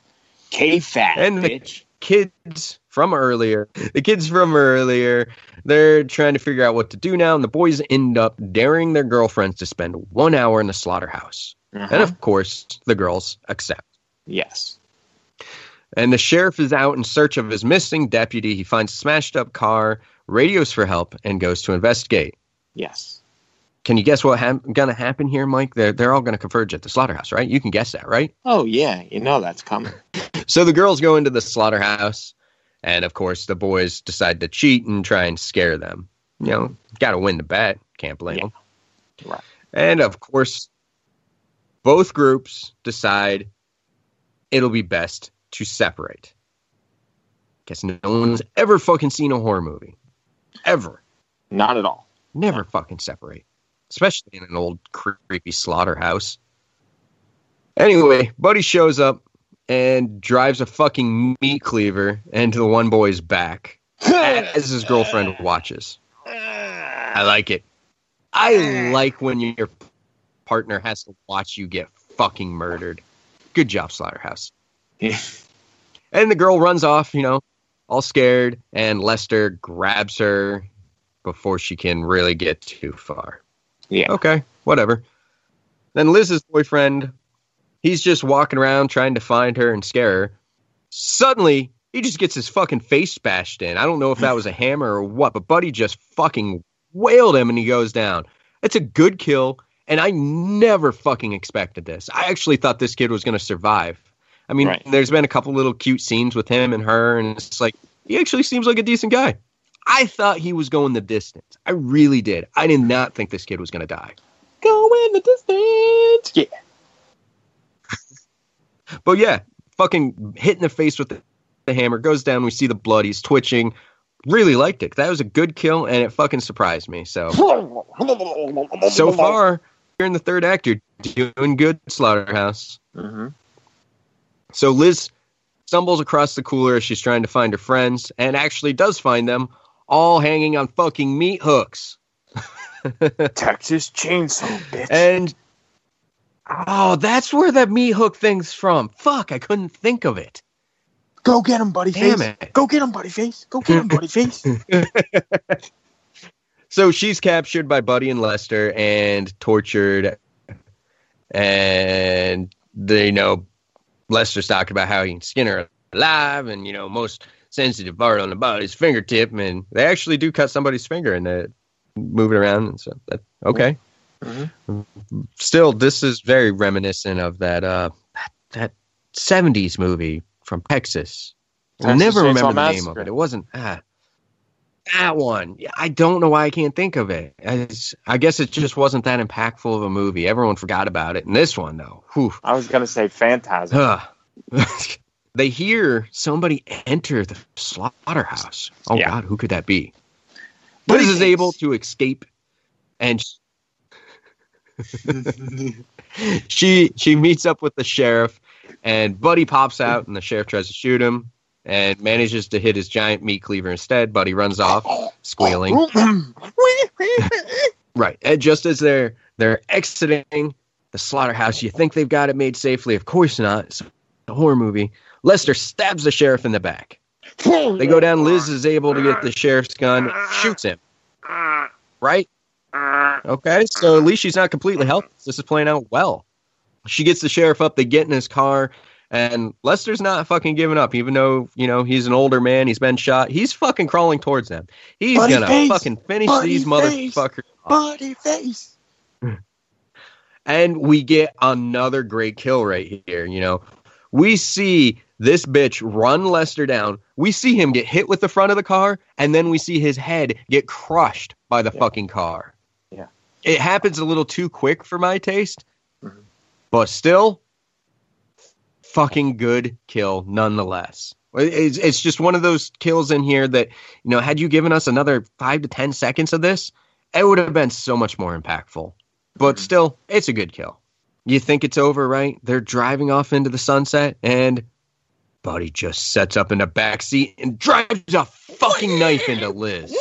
K-Fat, And the bitch. kids from earlier, the kids from earlier, they're trying to figure out what to do now, and the boys end up daring their girlfriends to spend one hour in the slaughterhouse. Uh-huh. And of course, the girls accept. Yes. And the sheriff is out in search of his missing deputy. He finds a smashed up car, radios for help, and goes to investigate. Yes. Can you guess what's hap- going to happen here, Mike? They're, they're all going to converge at the slaughterhouse, right? You can guess that, right? Oh yeah, you know that's coming. So the girls go into the slaughterhouse, and of course, the boys decide to cheat and try and scare them. You know, got to win the bet. Can't blame them. Right. And of course, both groups decide it'll be best to separate. Guess no one's ever fucking seen a horror movie. Ever. Not at all. Never fucking separate. Especially in an old creepy slaughterhouse. Anyway, Buddy shows up and drives a fucking meat cleaver into the one boy's back as his girlfriend watches. I like it. I like when your partner has to watch you get fucking murdered. Good job, Slaughterhouse. and the girl runs off, you know, all scared, and Lester grabs her before she can really get too far. Yeah. Okay, whatever. Then Liz's boyfriend, he's just walking around trying to find her and scare her. Suddenly, he just gets his fucking face bashed in. I don't know if that was a hammer or what, but Buddy just fucking wailed him and he goes down. It's a good kill, and I never fucking expected this. I actually thought this kid was going to survive. I mean, Right. there's been a couple little cute scenes with him and her, and it's like, he actually seems like a decent guy. I thought he was going the distance. I really did. I did not think this kid was going to die. Go in the distance. Yeah. But yeah, fucking hit in the face with the, the hammer, goes down. We see the blood. He's twitching. Really liked it. That was a good kill, and it fucking surprised me. So, so far, you're in the third act. You're doing good, Slaughterhouse. Mm-hmm. So Liz stumbles across the cooler as she's trying to find her friends, and actually does find them all hanging on fucking meat hooks. Texas Chainsaw, bitch. And oh, that's where that meat hook thing's from. Fuck, I couldn't think of it. Go get him, buddy Damn face. it. Go get him, buddy face. Go get him, buddy face. So she's captured by Buddy and Lester and tortured, and they you know Lester's talking about how he can skin her alive, and you know most sensitive part on the body's fingertip, and they actually do cut somebody's finger and they move it around, and so that okay. Still, this is very reminiscent of that uh that, that 70s movie from Texas. I never remember the name of it. It wasn't ah, that one. I don't know why I can't think of it. I guess it just wasn't that impactful of a movie. Everyone forgot about it. And this one, though, whew, I was gonna say Phantasm. Ugh. they hear somebody enter the slaughterhouse. Oh Yeah. God, who could that be? Liz is able to escape, and she she meets up with the sheriff, and Buddy pops out, and the sheriff tries to shoot him, and manages to hit his giant meat cleaver instead. Buddy runs off, squealing. Right. And just as they're they're exiting the slaughterhouse, you think they've got it made safely. Of course not. It's a horror movie. Lester stabs the sheriff in the back. They go down. Liz is able to get the sheriff's gun, shoots him. Right? Okay, so at least she's not completely helpless. This is playing out well. She gets the sheriff up. They get in his car, and Lester's not fucking giving up, even though you know he's an older man. He's been shot. He's fucking crawling towards them. He's Buddy gonna face. fucking finish Buddy these face. motherfuckers. Buddy face. And we get another great kill right here. You know, we see this bitch run Lester down. We see him get hit with the front of the car, and then we see his head get crushed by the fucking car. It happens a little too quick for my taste, mm-hmm. but still, fucking good kill nonetheless. It's, it's just one of those kills in here that, you know, had you given us another five to 10 seconds of this, it would have been so much more impactful. But mm-hmm. still, it's a good kill. You think it's over, right? They're driving off into the sunset, and Buddy just sets up in the back seat and drives a fucking knife into Liz.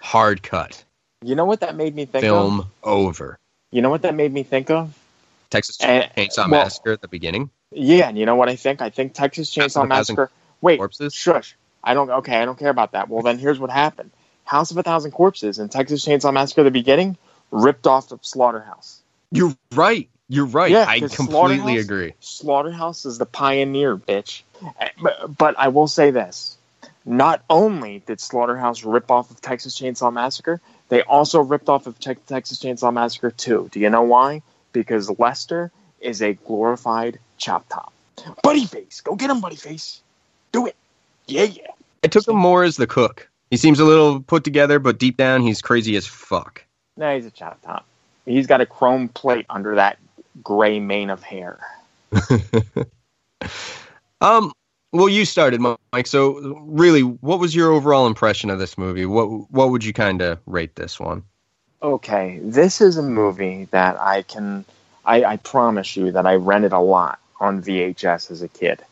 Hard cut. You know what that made me think of? Film of? over. You know what that made me think of? Texas Eh, Chainsaw well- Massacre at the beginning. Yeah, and you know what I think? I think Texas Chainsaw of a Thousand Massacre. Wait, Corpses? shush. I don't. Okay, I don't care about that. Well, then here's what happened: House of a Thousand Corpses and Texas Chainsaw Massacre at the beginning ripped off of Slaughterhouse. You're right. You're right. Yeah, I completely Slaughterhouse- agree. Slaughterhouse is the pioneer, bitch. Eh, But, but I will say this: not only did Slaughterhouse rip off of Texas Chainsaw Massacre, they also ripped off of Te- Texas Chainsaw Massacre 2. Do you know why? Because Lester is a glorified chop top. Buddy face, go get him, buddy face. Do it. Yeah, yeah. I took him more as the cook. He seems a little put together, but deep down, he's crazy as fuck. No, he's a chop top. He's got a chrome plate under that gray mane of hair. Um, well, you started, Mike. So, really, what was your overall impression of this movie? What What would you kind of rate this one? Okay, this is a movie that I can, I, I promise you that I rented a lot on VHS as a kid.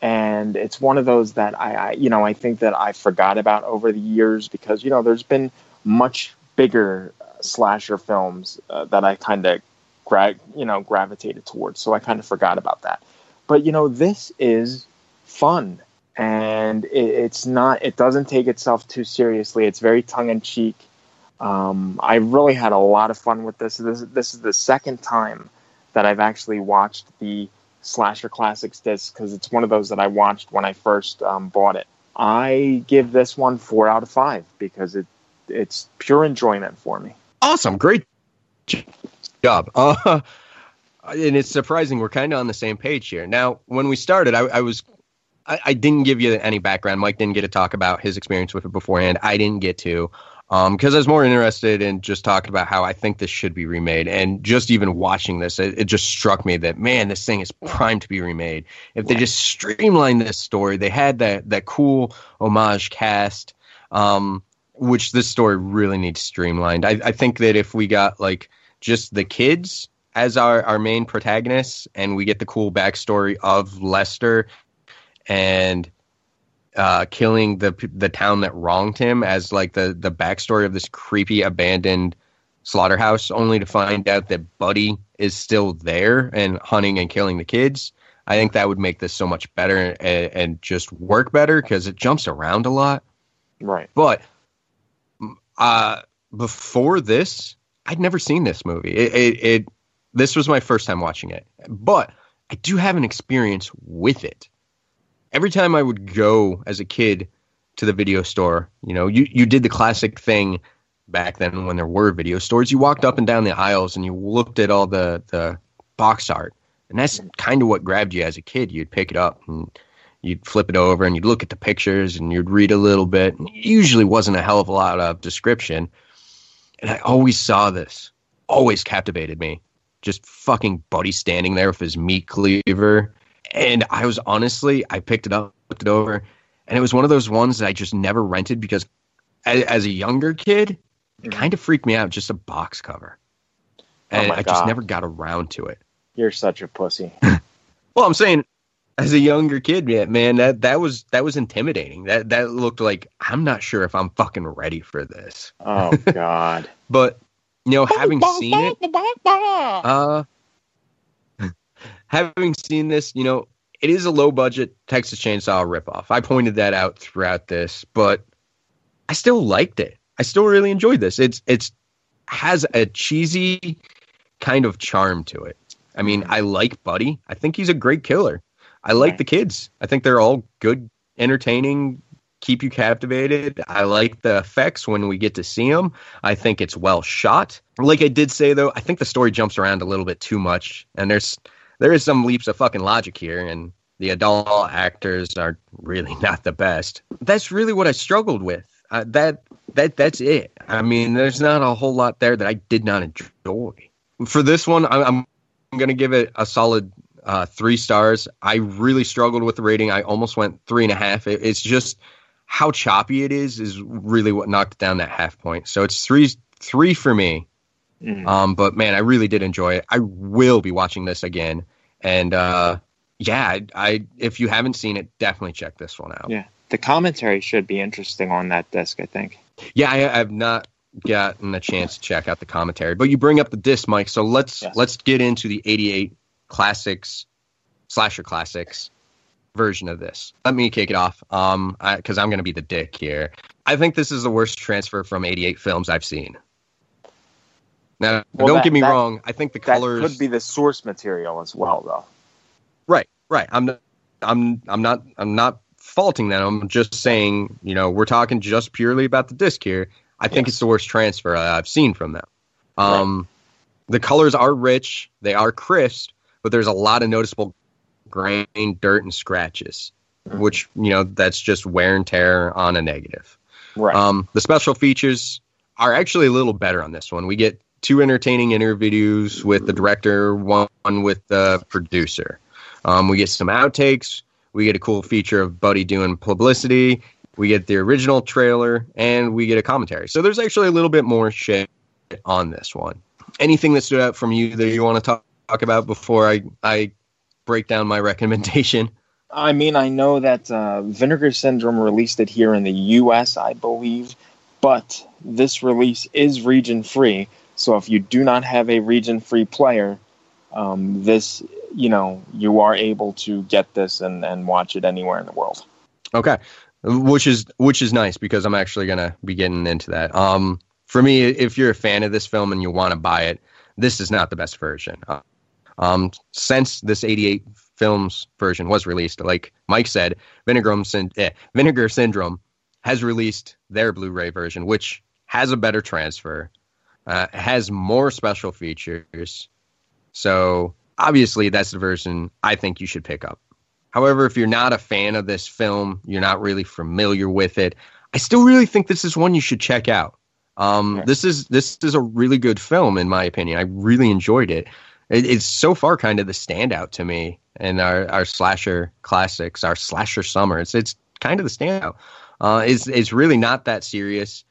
And it's one of those that I, I, you know, I think that I forgot about over the years because, you know, there's been much bigger uh, slasher films uh, that I kind of, gra- you know, gravitated towards. So I kind of forgot about that. But, you know, this is fun. And it, it's not, it doesn't take itself too seriously. It's very tongue in cheek. Um, I really had a lot of fun with this. This this is the second time that I've actually watched the slasher classics disc because it's one of those that I watched when I first um, bought it. I give this one four out of five because it it's pure enjoyment for me. Awesome, great job. Uh, and it's surprising we're kind of on the same page here. Now, when we started, I, I was. I, I didn't give you any background. Mike didn't get to talk about his experience with it beforehand. I didn't get to because I was more interested in just talking about how I think this should be remade. And just even watching this, it, it just struck me that man, this thing is primed to be remade. If they just streamlined this story, they had that that cool homage cast, um, which this story really needs streamlined. I, I think that if we got like just the kids as our, our main protagonists and we get the cool backstory of Lester and uh, killing the the town that wronged him as like the the backstory of this creepy abandoned slaughterhouse, only to find out that Buddy is still there and hunting and killing the kids. I think that would make this so much better and, and just work better because it jumps around a lot. Right. But uh, before this, I'd never seen this movie. It, it, it this was my first time watching it, but I do have an experience with it. Every time I would go as a kid to the video store, you know, you, you did the classic thing back then when there were video stores. You walked up and down the aisles and you looked at all the, the box art. And that's kind of what grabbed you as a kid. You'd pick it up and you'd flip it over and you'd look at the pictures and you'd read a little bit. It usually wasn't a hell of a lot of description. And I always saw this, always captivated me. Just fucking Buddy standing there with his meat cleaver. And I was honestly, I picked it up, looked it over, and it was one of those ones that I just never rented because as, as a younger kid, it kind of freaked me out, just a box cover. And my I just never got around to it. You're such a pussy. Well, I'm saying as a younger kid, man, man, that that was that was intimidating. That that looked like I'm not sure if I'm fucking ready for this. Oh God. But you know, having seen it, uh, having seen this, you know, it is a low budget Texas Chainsaw ripoff. I pointed that out throughout this, but I still liked it. I still really enjoyed this. It's it's has a cheesy kind of charm to it. I mean, I like Buddy. I think he's a great killer. I like the kids. I think they're all good, entertaining, keep you captivated. I like the effects when we get to see them. I think it's well shot. Like I did say though, I think the story jumps around a little bit too much, and there's there is some leaps of fucking logic here, and the adult actors are really not the best. That's really what I struggled with. Uh, that that that's it. I mean, there's not a whole lot there that I did not enjoy. For this one, I'm, I'm going to give it a solid uh, three stars. I really struggled with the rating. I almost went three and a half. It, it's just how choppy it is is really what knocked down that half point. So it's three three for me. Mm. Um, but man, I really did enjoy it. I will be watching this again, and uh, yeah, I, I if you haven't seen it, definitely check this one out. Yeah, the commentary should be interesting on that disc. I think. Yeah, I, I've not gotten a chance to check out the commentary, but you bring up the disc, Mike. So let's let's get into the '88 classics, slasher classics version of this. Let me kick it off, um, because I'm going to be the dick here. I think this is the worst transfer from '88 films I've seen. Now, Well, don't that- get me that- wrong. I think the That colors could be the source material as well, though. Right, right. I'm not, I'm I'm not I'm not faulting them. I'm just saying, you know, we're talking just purely about the disc here. I think it's the worst transfer I've seen from them. Um, the colors are rich, they are crisp, but there's a lot of noticeable grain, dirt, and scratches, which you know that's just wear and tear on a negative. Right. Um, the special features are actually a little better on this one. We get two entertaining interviews with the director, one with the producer. Um, we get some outtakes. We get a cool feature of Buddy doing publicity. We get the original trailer, and we get a commentary. So there's actually a little bit more shit on this one. Anything that stood out from you that you want to talk, talk about before I I break down my recommendation? I mean, I know that uh, Vinegar Syndrome released it here in the U.S., I believe, but this release is region free. So if you do not have a region free player, um, this, you know, you are able to get this and, and watch it anywhere in the world. Okay, which is which is nice because I'm actually gonna be getting into that. Um, for me, if you're a fan of this film and you want to buy it, this is not the best version. Uh, um, since this '88 films version was released, like Mike said, Syn- eh, Vinegar Syndrome has released their Blu-ray version, which has a better transfer, uh, has more special features. So obviously, that's the version I think you should pick up. However, if you're not a fan of this film, you're not really familiar with it, I still really think this is one you should check out. Um, This is this is a really good film in my opinion. I really enjoyed it. it. It's so far kind of the standout to me in our, our slasher classics, our slasher summer. It's it's kind of the standout. Uh, it's it's really not that serious.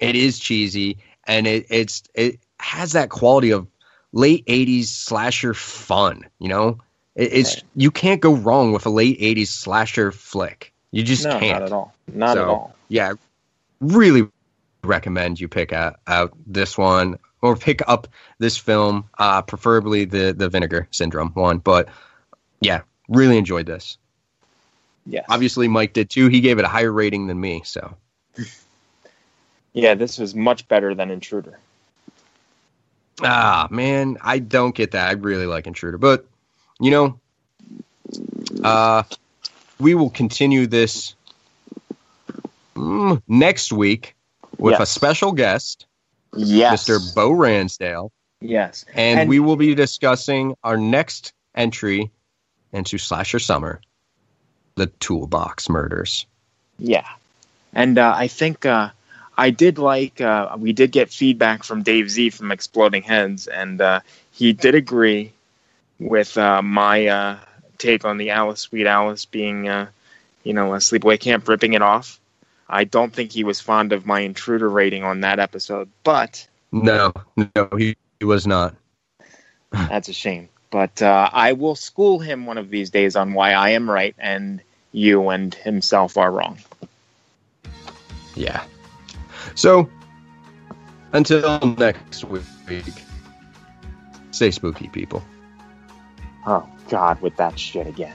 It is cheesy, and it it's it has that quality of late '80s slasher fun. You know, it, it's you can't go wrong with a late '80s slasher flick. You just No, not can't at all. Not at all. Yeah, really recommend you pick out, out this one or pick up this film, uh, preferably the the Vinegar Syndrome one. But yeah, really enjoyed this. Yeah, Obviously, Mike did too. He gave it a higher rating than me. So Yeah, this was much better than Intruder. ah man, I don't get that. I really like Intruder, but you know, uh, we will continue this mm, next week with a special guest, Yes. Mr. Bo Ransdale. Yes. And, And- we will be discussing our next entry into Slasher Summer, the Toolbox Murders. Yeah. And uh, I think uh, I did like, uh, we did get feedback from Dave Z from Exploding Heads, and uh, he did agree with uh, my uh, take on the Alice, Sweet Alice being, uh, you know, a sleepaway camp, ripping it off. I don't think he was fond of my intruder rating on that episode, but No, no, he, he was not. that's a shame. But uh, I will school him one of these days on why I am right and you and himself are wrong. Yeah. So, until next week, stay spooky, people. Oh, God, with that shit again.